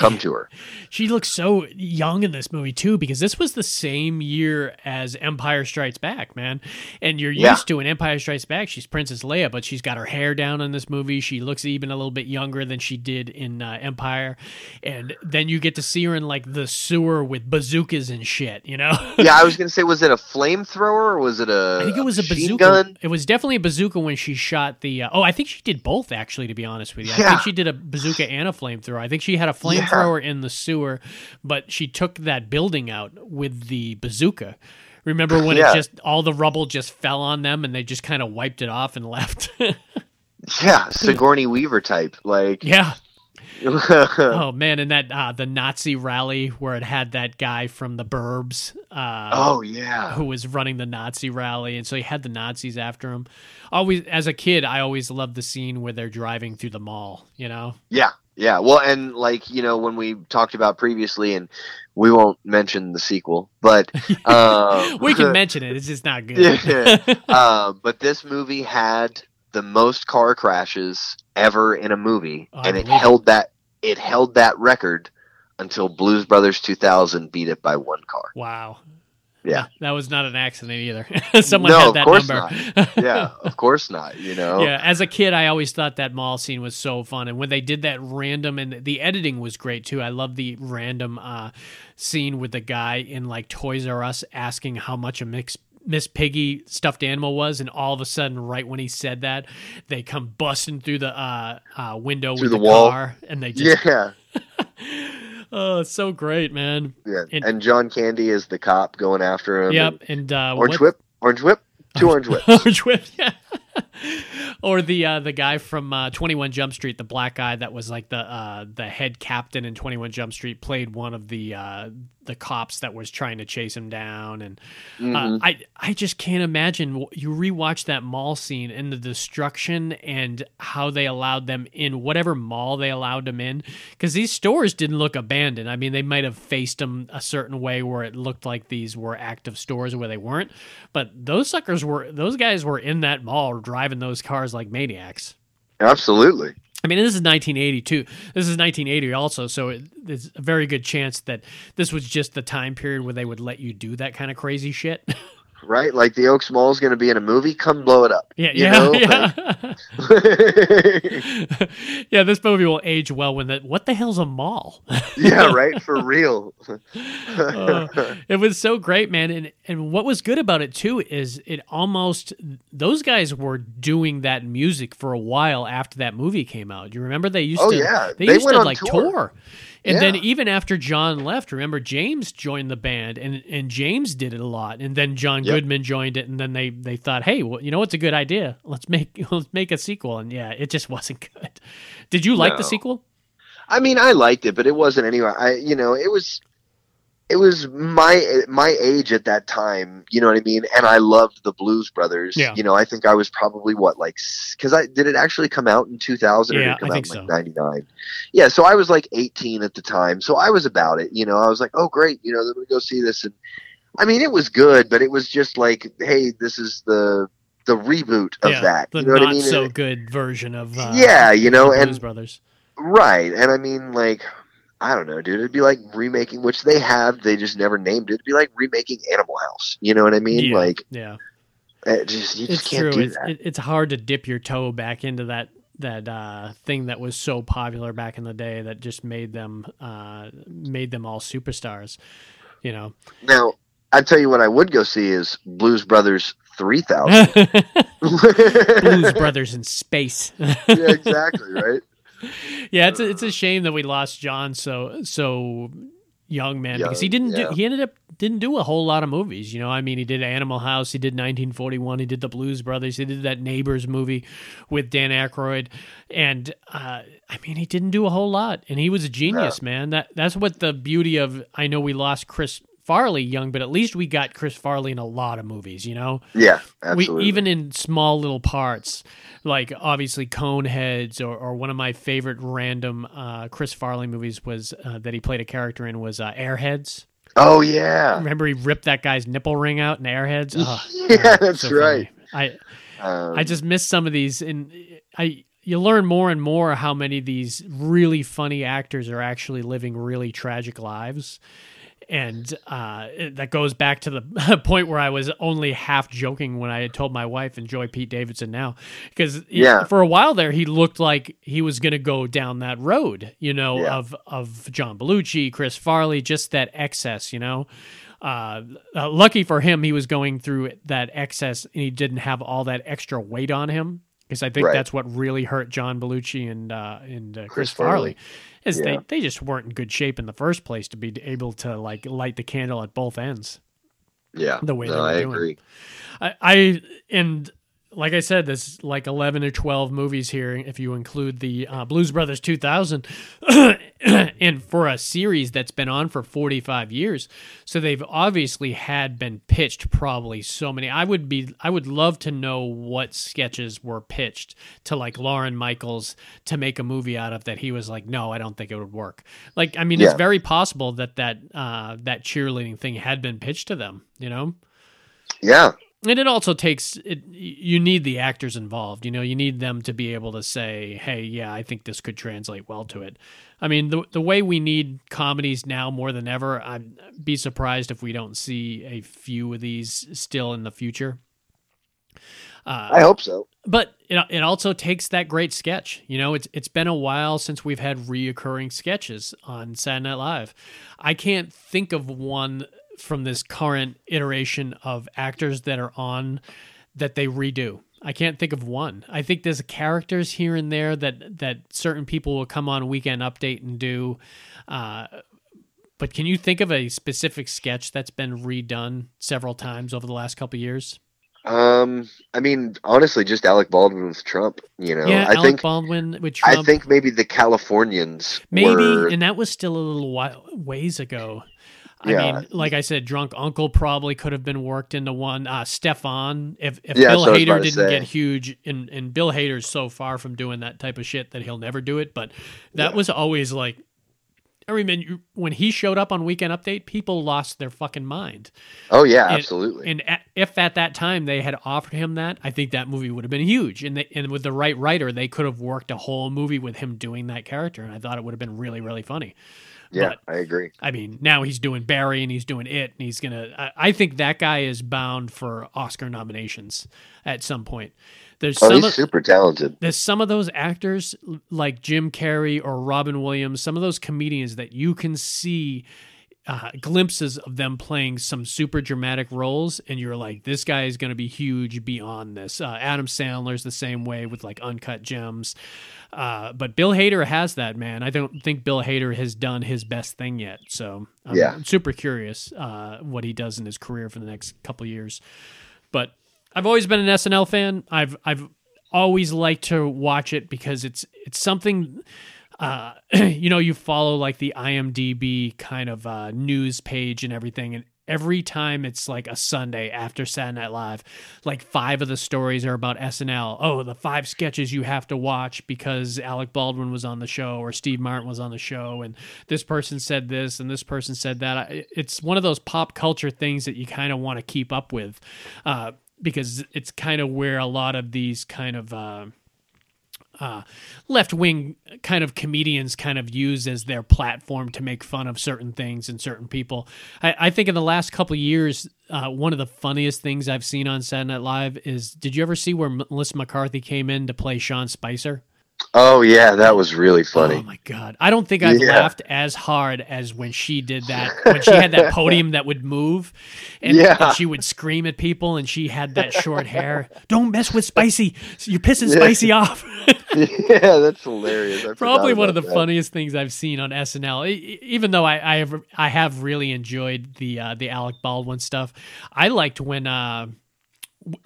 come to her. <laughs> She looks so young in this movie too, because this was the same year as Empire Strikes Back, man. And you're Yeah. used to in Empire Strikes Back, she's Princess Leia, but she's got her hair down in this movie. She looks even a little bit younger than she did in uh, Empire. And then you get to see her in like the sewer with bazookas and shit, you know? <laughs> Yeah, I was gonna say, was it a flamethrower or was it a? I think it was a machine bazooka. gun? It was definitely a bazooka when she shot the. Uh, oh, I think she did both. Actually, to be honest with you, I Yeah. think she did a bazooka and a flamethrower. I think she had a flamethrower in the sewer, but she took that building out with the bazooka. Remember when Yeah. it just all the rubble just fell on them and they just kind of wiped it off and <laughs> left? Yeah, Sigourney Weaver type. Like, yeah. <laughs> Oh man, and that uh, the Nazi rally where it had that guy from the Burbs. Uh, oh yeah, who was running the Nazi rally, and so he had the Nazis after him. Always, as a kid, I always loved the scene where they're driving through the mall. You know, yeah, yeah. Well, and like you know when we talked about previously, and we won't mention the sequel, but um, <laughs> we can <laughs> mention it. It's just not good. yeah. <laughs> uh, but this movie had the most car crashes ever in a movie, Oh, and it. held that it held that record until Blues Brothers 2000 beat it by one car. wow. Yeah. that was not an accident either. <laughs> Someone no, had of that course number. not. Yeah, of course not. You know. <laughs> Yeah, as a kid, I always thought that mall scene was so fun, and when they did that random, and the editing was great too. I love the random uh, scene with the guy in like Toys R Us asking how much a mix. Miss Piggy stuffed animal was, and all of a sudden, right when he said that, they come busting through the uh, uh, window Through with the the, wall. car, and they just Yeah. <laughs> oh, it's so great, man. Yeah. And- And, John Candy is the cop going after him. Yep, and and uh, Orange what- whip. Orange whip. Two orange whips. <laughs> Orange Whip, yeah. Or the uh, the guy from uh, Twenty One Jump Street, the black guy that was like the uh, the head captain in Twenty One Jump Street, played one of the uh, the cops that was trying to chase him down, and uh, Mhm. I I just can't imagine you rewatch that mall scene and the destruction and how they allowed them in whatever mall they allowed them in because these stores didn't look abandoned. I mean, they might have faced them a certain way where it looked like these were active stores where they weren't, but those suckers were those guys were in that mall driving those cars like maniacs. Absolutely. I mean, this is 1982. This is 1980 also, so it, there's a very good chance that this was just the time period where they would let you do that kind of crazy shit. <laughs> right? Like the Oaks Mall is going to be in a movie. Come blow it up. Yeah, you yeah, know? <laughs> yeah. Like- <laughs> yeah, this movie will age well when that. What the hell's a mall? <laughs> yeah, right. For real. Uh, it was so great, man. And and what was good about it too is it almost those guys were doing that music for a while after that movie came out. You remember they used to Oh, to yeah. they, They used went to on like tour. And then even after John left, remember James joined the band and and James did it a lot. And then John Yep. Goodman joined it and then they they thought, "Hey, well, you know what's a good idea? Let's make <laughs> let's make a sequel." And yeah, it just <laughs> wasn't good. Did you like the sequel? I mean, I liked it, but it wasn't anyway. I, you know, it was, it was my my age at that time. You know what I mean? And I loved the Blues Brothers. Yeah. You know, I think I was probably what like because I did it actually come out in two thousand or Yeah, did it come I out think in like so. ninety nine? Yeah, so I was like eighteen at the time, so I was about it. You know, I was like, oh great, you know, then we go see this, and I mean, it was good, but it was just like, hey, this is the the reboot of yeah, that. the You know what not I mean? so And- good version of uh, Yeah, you know, and- Blues Brothers. Right. And I mean, like, I don't know, dude. It'd be like remaking, which they have, they just never named it. It'd be like remaking Animal House. You know what I mean? yeah, Like, yeah. it just, you just it's can't true. do It's, that. it, it's hard to dip your toe back into that that uh, thing that was so popular back in the day that just made them uh, made them all superstars. You know, now, I'd tell you what I would go see is Blues Brothers 3000. <laughs> <laughs> Blues Brothers in space. yeah, exactly, right? <laughs> yeah, it's a, it's a shame that we lost John so so young, man, because he didn't do, he ended up didn't do a whole lot of movies. You know, I mean, he did Animal House, he did 1941, he did the Blues Brothers, he did that Neighbors movie with Dan Aykroyd, and uh, I mean, he didn't do a whole lot, and he was a genius, man. That that's what the beauty of. I know we lost Chris. Farley young, but at least we got Chris Farley in a lot of movies, you know? Yeah, absolutely. We even in small little parts, like obviously Coneheads, or, or one of my favorite random uh, Chris Farley movies was uh, that he played a character in was uh, Airheads. oh, yeah. Remember he ripped that guy's nipple ring out in Airheads. Oh, Yeah, <laughs> that's so right. I Um, I just miss some of these, and I you learn more and more how many of these really funny actors are actually living really tragic lives. And uh, that goes back to the <laughs> point where I was only half joking when I had told my wife enjoy Pete Davidson now, because Yeah. for a while there he looked like he was going to go down that road, you know, Yeah. of of John Belushi, Chris Farley, just that excess, you know. Uh, uh, lucky for him, he was going through that excess and he didn't have all that extra weight on him. Because I think Right. that's what really hurt John Belushi and uh, and uh, Chris, Chris Farley, is they, Yeah. they just weren't in good shape in the first place to be able to like light the candle at both ends. yeah. the way they no, were I doing. agree. I, I and like I said, there's like eleven or twelve movies here if you include the uh, Blues Brothers 2000, and <coughs> for a series that's been on for 45 years, so they've obviously had been pitched probably so many. I would be, I would love to know what sketches were pitched to like Lorne Michaels to make a movie out of that. He was like, no, I don't think it would work. Like, I mean, it's very possible that that uh, that cheerleading thing had been pitched to them. You know Yeah. And it also takes it, you need the actors involved you know you need them to be able to say hey yeah i think this could translate well to it i mean the, the way we need comedies now more than ever i'd be surprised if we don't see a few of these still in the future uh, I hope so. but it, it also takes that great sketch. You know, it's it's been a while since we've had reoccurring sketches on Saturday Night Live. I can't think of one from this current iteration of actors that are on that they redo. I can't think of one. I think there's characters here and there that that certain people will come on Weekend Update and do. Uh, but can you think of a specific sketch that's been redone several times over the last couple of years? Um, I mean, honestly, just Alec Baldwin with Trump. You know, yeah, I Alec think Baldwin with Trump. I think maybe the Californians Maybe, were. and that was still a little while, ways ago. I Yeah. mean, like I said, Drunk Uncle probably could have been worked into one. Uh, Stefon, if, if Yeah, Bill that's what I was Hader didn't say. get huge, and, and Bill Hader's so far from doing that type of shit that he'll never do it, but that Yeah. was always like I remember when he showed up on Weekend Update, people lost their fucking mind. Oh yeah, And- absolutely. And a- if at that time they had offered him that, I think that movie would have been huge. And they, and with the right writer, they could have worked a whole movie with him doing that character, and I thought it would have been really really funny. Yeah, but- I agree. I mean, now he's doing Barry and he's doing it, and he's gonna. I, I think that guy is bound for Oscar nominations at some point. There's Oh, some he's of, super talented. there's some of those actors like Jim Carrey or Robin Williams, some of those comedians that you can see uh, glimpses of them playing some super dramatic roles, and you're like, this guy is going to be huge beyond this. Uh, Adam Sandler's the same way with like Uncut Gems, uh, but Bill Hader has that man. I don't think Bill Hader has done his best thing yet, so I'm Yeah. super curious uh, what he does in his career for the next couple years. But I've always been an SNL fan. I've I've always liked to watch it because it's it's something uh <clears throat> you know you follow like the IMDb kind of uh news page and everything and every time it's like a Sunday after Saturday Night Live like five of the stories are about SNL. Oh, the five sketches you have to watch because Alec Baldwin was on the show or Steve Martin was on the show and this person said this and this person said that. It's one of those pop culture things that you kind of want to keep up with. Uh because it's kind of where a lot of these kind of uh, left wing kind of comedians kind of use as their platform to make fun of certain things and certain people. I, I think in the last couple of years, uh, one of the funniest things I've seen on Saturday Night Live is did you ever see where Melissa McCarthy came in to play Sean Spicer? Oh yeah, that was really funny. Oh my god! I don't think I've Yeah. laughed as hard as when she did that. When she had that <laughs> podium that would move, and, Yeah. and she would scream at people, and she had that short hair. Don't mess with Spicy. You're pissing Spicy <laughs> off. <laughs> yeah, that's hilarious. I Probably one of the that. funniest things I've seen on SNL. E- Even though I, I have I have really enjoyed the uh, the Alec Baldwin stuff. I liked when. Uh,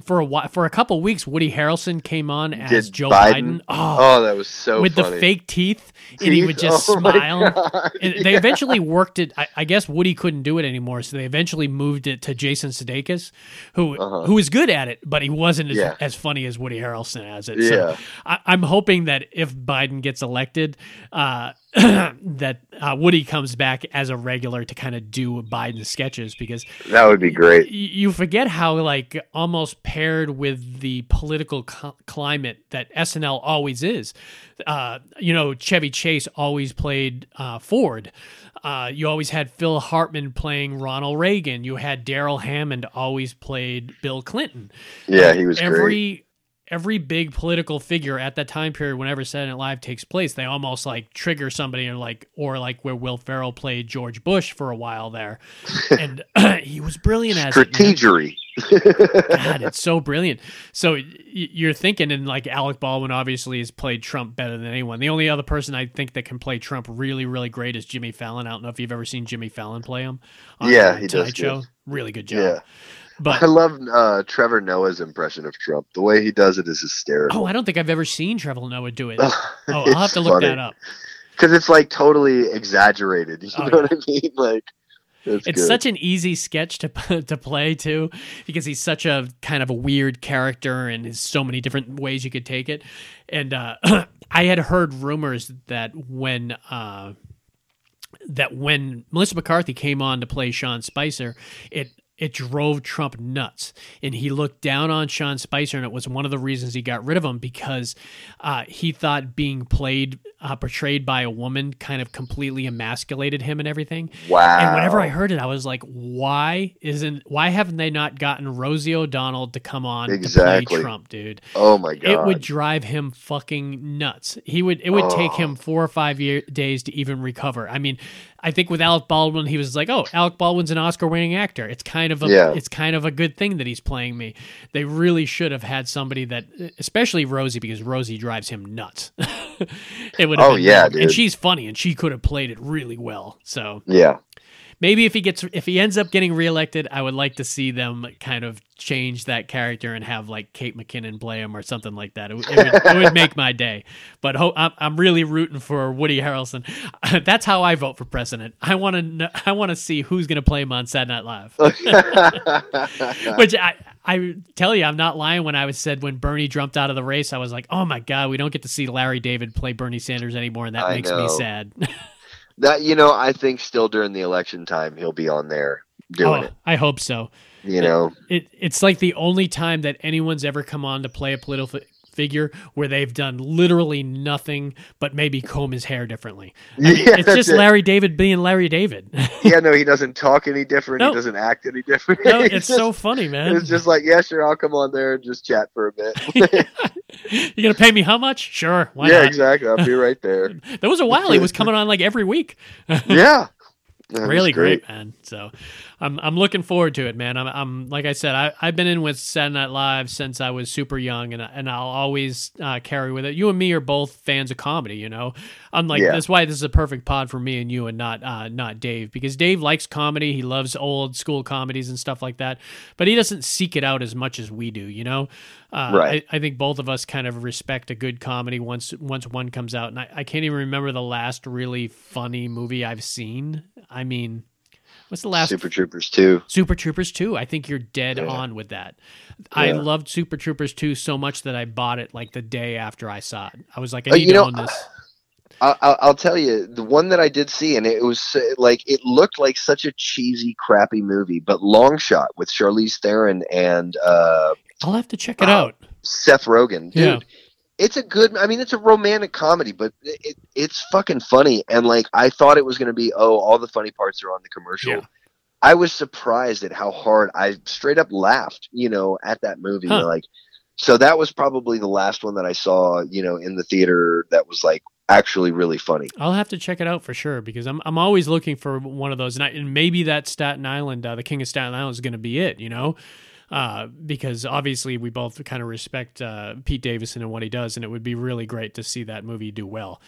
for a while, for a couple weeks, Woody Harrelson came on as Did Joe Biden. Biden? Oh, Oh, that was so with funny. the fake teeth, and he would just Oh smile. And they eventually worked it. I, I guess Woody couldn't do it anymore, so they eventually moved it to Jason Sudeikis, who Uh-huh. who was good at it, but he wasn't as, Yeah. as funny as Woody Harrelson as it. Yeah. So I, I'm hoping that if Biden gets elected, uh, <clears throat> that uh, Woody comes back as a regular to kind of do Biden sketches because That would be great. y- you forget how like almost paired with the political cl- climate that SNL always is. Uh, you know, Chevy Chase always played uh, Ford. Uh, you always had Phil Hartman playing Ronald Reagan. You had Darrell Hammond always played Bill Clinton. Yeah, he was every great. Every big political figure at that time period, whenever Saturday Night Live takes place, they almost like trigger somebody or like or like where Will Ferrell played George Bush for a while there, <laughs> and <clears throat> he was brilliant as it. Strategery. <laughs> God, it's so brilliant. So you're thinking, and like Alec Baldwin obviously has played Trump better than anyone. The only other person I think that can play Trump really, really great is Jimmy Fallon. I don't know if you've ever seen Jimmy Fallon play him. On Yeah, the he Tonight does good. Show. Really good job. Yeah. But I love uh, Trevor Noah's impression of Trump. The way he does it is hysterical. oh, I don't think I've ever seen Trevor Noah do it. <laughs> Oh, I'll have to look that up. Because it's like totally exaggerated. You Oh, know yeah. what I mean? <laughs> Like, it's, It's good. such an easy sketch to <laughs> to play too, because he's such a kind of a weird character, and there's so many different ways you could take it. And uh, <clears throat> I had heard rumors that when uh, that when Melissa McCarthy came on to play Sean Spicer, it it drove Trump nuts, and he looked down on Sean Spicer, and it was one of the reasons he got rid of him because uh, he thought being played uh, portrayed by a woman kind of completely emasculated him and everything. wow. And whenever I heard it, I was like, "Why isn't? Why haven't they not gotten Rosie O'Donnell to come on to play Trump, dude? oh my god, It would drive him fucking nuts. He would. It would take Oh. him four or five year, days to even recover. I mean, I think with Alec Baldwin, he was like, "Oh, Alec Baldwin's an Oscar-winning actor. It's kind of a. Yeah. It's kind of a good thing that he's playing me." They really should have had somebody that, especially Rosie, because Rosie drives him nuts. <laughs> it would. Oh, yeah, and she's funny, and she could have played it really well. So yeah. Maybe if he gets if he ends up getting reelected, I would like to see them kind of change that character and have like Kate McKinnon play him or something like that. It, would- it would, it would make my day. But ho- I'm I'm really rooting for Woody Harrelson. <laughs> That's how I vote for president. I want to I want to see who's going to play him on Saturday Night Live. <laughs> <laughs> Which I I tell you, I'm not lying when I was said when Bernie jumped out of the race, I was like, oh my god, we don't get to see Larry David play Bernie Sanders anymore, and that I makes me sad. That you know, I think still during the election time he'll be on there doing Oh, it. I hope so. You know, It it's like the only time that anyone's ever come on to play a political figure where they've done literally nothing but maybe comb his hair differently. <laughs> I mean, Yeah, it's just it. Larry David being Larry David. <laughs> yeah, no, he doesn't talk any different. He doesn't act any different. no, <laughs> it's just- so funny, man. It's just like, yeah, sure, I'll come on there and just chat for a bit. you gonna pay me how much? Sure, why yeah, not? exactly. I'll be right there. There was a while he was coming on like every week. Yeah. That really great. man. So I'm I'm looking forward to it, man. I'm I'm like I said, I I've been in with Saturday Night Live since I was super young, and and I'll always uh, carry with it. You and me are both fans of comedy, you know. Unlike Yeah. that's why this is a perfect pod for me and you, and not uh, not Dave, because Dave likes comedy. He loves old school comedies and stuff like that, but he doesn't seek it out as much as we do, you know. Uh, Right. I, I think both of us kind of respect a good comedy once once one comes out, and I, I can't even remember the last really funny movie I've seen. I mean, what's the last Super Troopers 2? Super Troopers 2. I think you're dead Yeah. on with that. I loved Super Troopers 2 so much that I bought it like the day after I saw it. I was like, I Uh, you to know, own this. I- I'll, I'll tell you, the one that I did see, and it was uh, like it looked like such a cheesy, crappy movie, but Long Shot with Charlize Theron and uh, I'll have to check it uh, out. Seth Rogen, dude. Yeah. It's a good. I mean, it's a romantic comedy, but it, it, it's fucking funny. And like, I thought it was going to be, oh, all the funny parts are on the commercial. Yeah. I was surprised at how hard I straight up laughed, you know, at that movie. Huh. Like, so that was probably the last one that I saw, you know, in the theater that was like actually really funny. I'll have to check it out for sure because I'm I'm always looking for one of those, and, I, and maybe that Staten Island, uh, the King of Staten Island, is going to be it. You know, uh, because obviously we both kind of respect uh, Pete Davidson and what he does, and it would be really great to see that movie do well.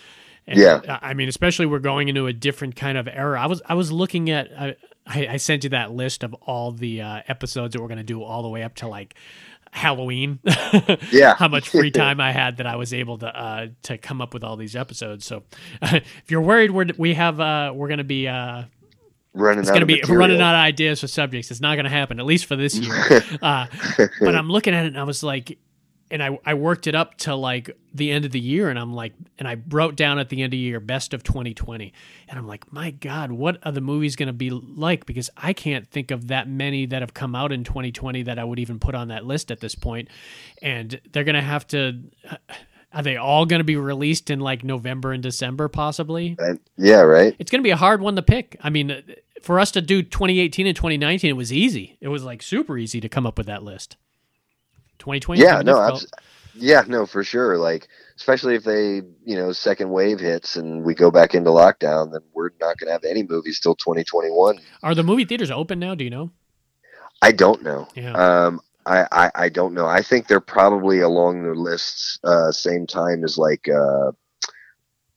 And, Yeah. I mean, especially we're going into a different kind of era. I was I was looking at I, I I sent you that list of all the uh, episodes that we're going to do all the way up to like Halloween. <laughs> Yeah. how much free <laughs> time I had that I was able to uh, to come up with all these episodes. So <laughs> if you're worried, we're we have uh, we're going to be uh, Running it's out going to of be material. running out of ideas for subjects. It's not going to happen, at least for this year. <laughs> uh, but I'm looking at it and I was like, and I, I worked it up to like the end of the year and I'm like, and I wrote down at the end of the year, best of 2020. And I'm like, my God, what are the movies going to be like? Because I can't think of that many that have come out in 2020 that I would even put on that list at this. And they're going to have to, are they all going to be released in like November and December possibly? And- yeah, right. it's going to be a hard one to pick. I mean, for us to do 2018 and 2019, it was easy. It was like super easy to come up with that list. 2020, Yeah, no, abs- yeah, no, for sure. Like, especially if they, you know, second wave hits and we go back into lockdown, then we're not going to have any movies till 2021. Are the movie theaters open now? Do you know? I don't know. Yeah. Um, I, I, I don't know. I think they're probably along the lists, uh, same time as like, uh,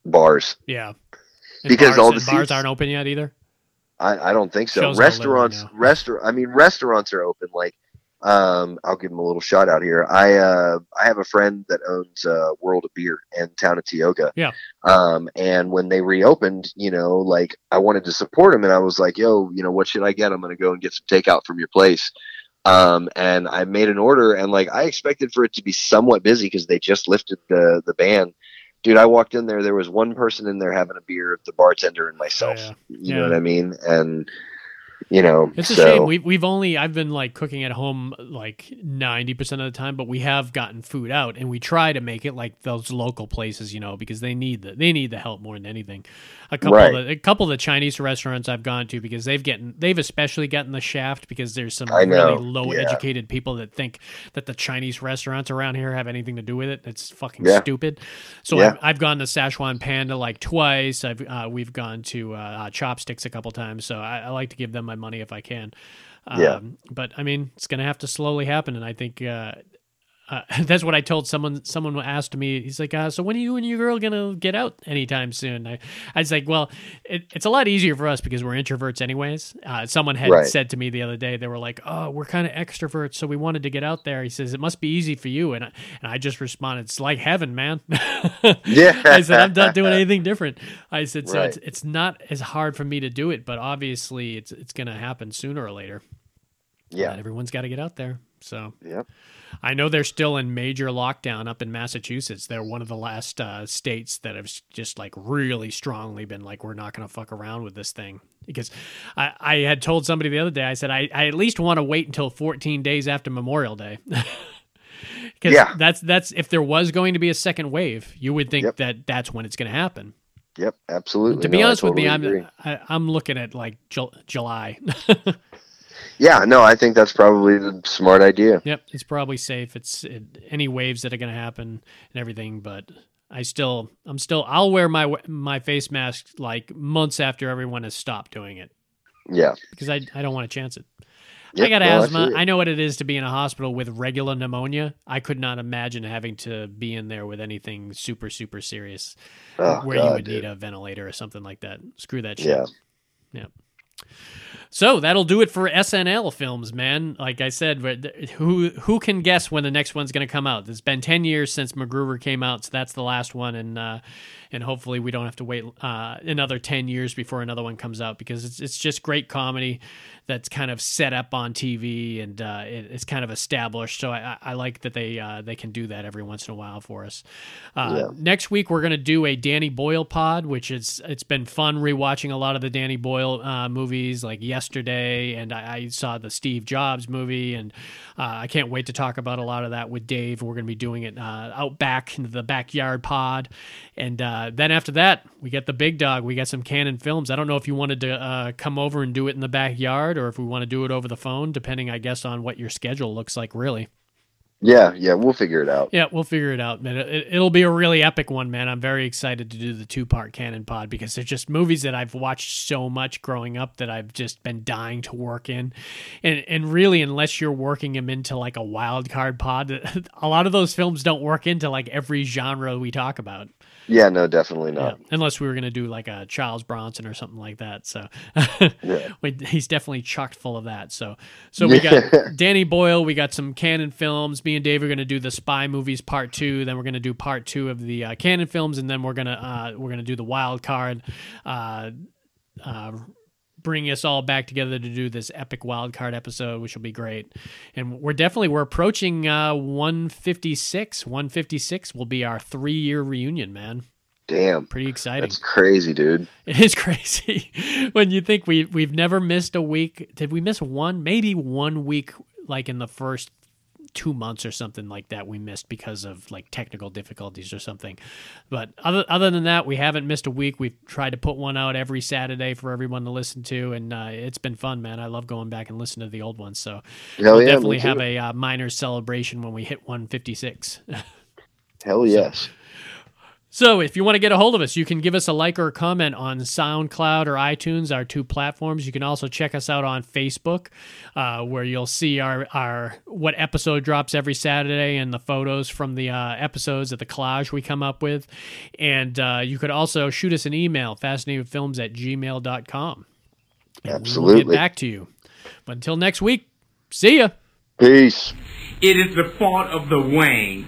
bars. Yeah. And Because bars, all the bars seats- aren't open yet either. I, I don't think so. Shows Restaurants, restaurant. I mean, restaurants are open. Like, um, I'll give them a little shout out here. I uh, I have a friend that owns uh, World of Beer in town of Tioga. Yeah. Um, and when they reopened, you know, like I wanted to support them, and I was like, "Yo, you know, what should I get? I'm gonna go and get some takeout from your place." Um, and I made an order, and like I expected for it to be somewhat busy because they just lifted the the ban. Dude, I walked in there. There was one person in there having a beer, the bartender and myself. Oh, yeah. You Yeah. know what I mean? And you know, It's a so, shame. We, we've only, I've been like cooking at home like 90% of the time, but we have gotten food out and we try to make it like those local places, you know, because they need the, they need the help more than anything. A couple Right. of the, a couple of the Chinese restaurants I've gone to because they've getting, they've especially gotten the shaft because there's some really low Yeah. educated people that think that the Chinese restaurants around here have anything to do with it. It's fucking Yeah. stupid. So Yeah. I've, I've gone to Szechuan Panda like twice. I've, uh, we've gone to uh, uh, Chopsticks a couple times. So I, I like to give them my money if I can. Um, Yeah. But I mean, it's going to have to slowly happen, and I think uh, uh, <laughs> that's what I told someone. Someone asked me, he's like, uh, "So when are you and your girl gonna get out anytime soon?" I, I was like, "Well, it, it's a lot easier for us because we're introverts, anyways." Uh, someone had Right. said to me the other day, they were like, "Oh, we're kind of extroverts, so we wanted to get out there." He says, "It must be easy for you," and I, and I just responded, "It's like heaven, man." <laughs> Yeah. I said, "I'm not doing anything different." I said, "So Right. it's it's not as hard for me to do it, but obviously it's it's gonna happen sooner or later." yeah. But everyone's got to get out there. So, Yep. I know they're still in major lockdown up in Massachusetts. They're one of the last uh, states that have just like really strongly been like, we're not going to fuck around with this thing. Because I, I had told somebody the other day, I said, I, I at least want to wait until 14 days after Memorial Day. <laughs> Because Yeah. that's that's if there was going to be a second wave, you would think Yep. that that's when it's going to happen. Yep, absolutely. To be No, I honest with me, I'm agree. I, I'm looking at like Jul- July. <laughs> Yeah, no, I think that's probably the smart idea. Yep, it's probably safe. It's it, any waves that are going to happen and everything, but I still, I'm still, I'll wear my my face mask like months after everyone has stopped doing it Yeah. because I I don't want to chance it. I got I asthma. you. I know what it is to be in a hospital with regular pneumonia. I could not imagine having to be in there with anything super super serious Oh, where you would dude. need a ventilator or something like that. Screw that shit. Yeah. Yeah. So that'll do it for SNL films, man. Like I said, who who can guess when the next one's going to come out? It's been ten years since MacGruber came out, so that's the last one, and uh, and hopefully we don't have to wait uh, another ten years before another one comes out because it's it's just great comedy that's kind of set up on TV and uh, it, it's kind of established. So I, I like that they uh, they can do that every once in a while for us. Uh, Yeah. Next week we're going to do a Danny Boyle pod, which is it's been fun rewatching a lot of the Danny Boyle uh, movies like yesterday, and I, I saw the Steve Jobs movie, and uh, I can't wait to talk about a lot of that with Dave. We're going to be doing it uh, out back in the backyard pod, and uh, then after that we get the big dog. We get some Cannon films. I don't know if you wanted to uh, come over and do it in the backyard, or if we want to do it over the phone, depending, I guess, on what your schedule looks like. Really. Yeah, yeah, we'll figure it out. Yeah, we'll figure it out, man. It, it'll be a really epic one, man. I'm very excited to do the two part Cannon pod because they're just movies that I've watched so much growing up that I've just been dying to work in, and and really, unless you're working them into like a wild card pod, <laughs> a lot of those films don't work into like every genre we talk about. Yeah, no, definitely Yeah, not. unless we were gonna do like a Charles Bronson or something like that. So Yeah. <laughs> Wait, he's definitely chocked full of that. So so we got <laughs> Danny Boyle, we got some Cannon films. Me and Dave are gonna do the spy movies part two. Then we're gonna do part two of the uh, Cannon films, and then we're gonna uh, we're gonna do the wild card. Uh, uh, bring us all back together to do this epic wild card episode, which will be great. And we're definitely we're approaching uh, 156. 156 will be our three year reunion, man. Damn. Pretty exciting. That's crazy, dude. <laughs> It is crazy <laughs> when you think we we've never missed a week. Did we miss one? Maybe one week, like in the first two months or something like that. We missed because of like technical difficulties or something. But other other than that, we haven't missed a week. We've tried to put one out every Saturday for everyone to listen to, and uh, it's been fun, man. I love going back and listening to the old ones. So Hell we'll yeah, definitely have a uh, minor celebration when we hit 156. <laughs> Hell yes. So, if you want to get a hold of us, you can give us a like or a comment on SoundCloud or iTunes, our two platforms. You can also check us out on Facebook, uh, where you'll see our, our what episode drops every Saturday and the photos from the uh, episodes of the collage we come up with. And uh, you could also shoot us an email, fascinatedfilms at gmail.com. And We'll Absolutely. get back to you. But until next week, see ya. Peace. It is the fault of the Wang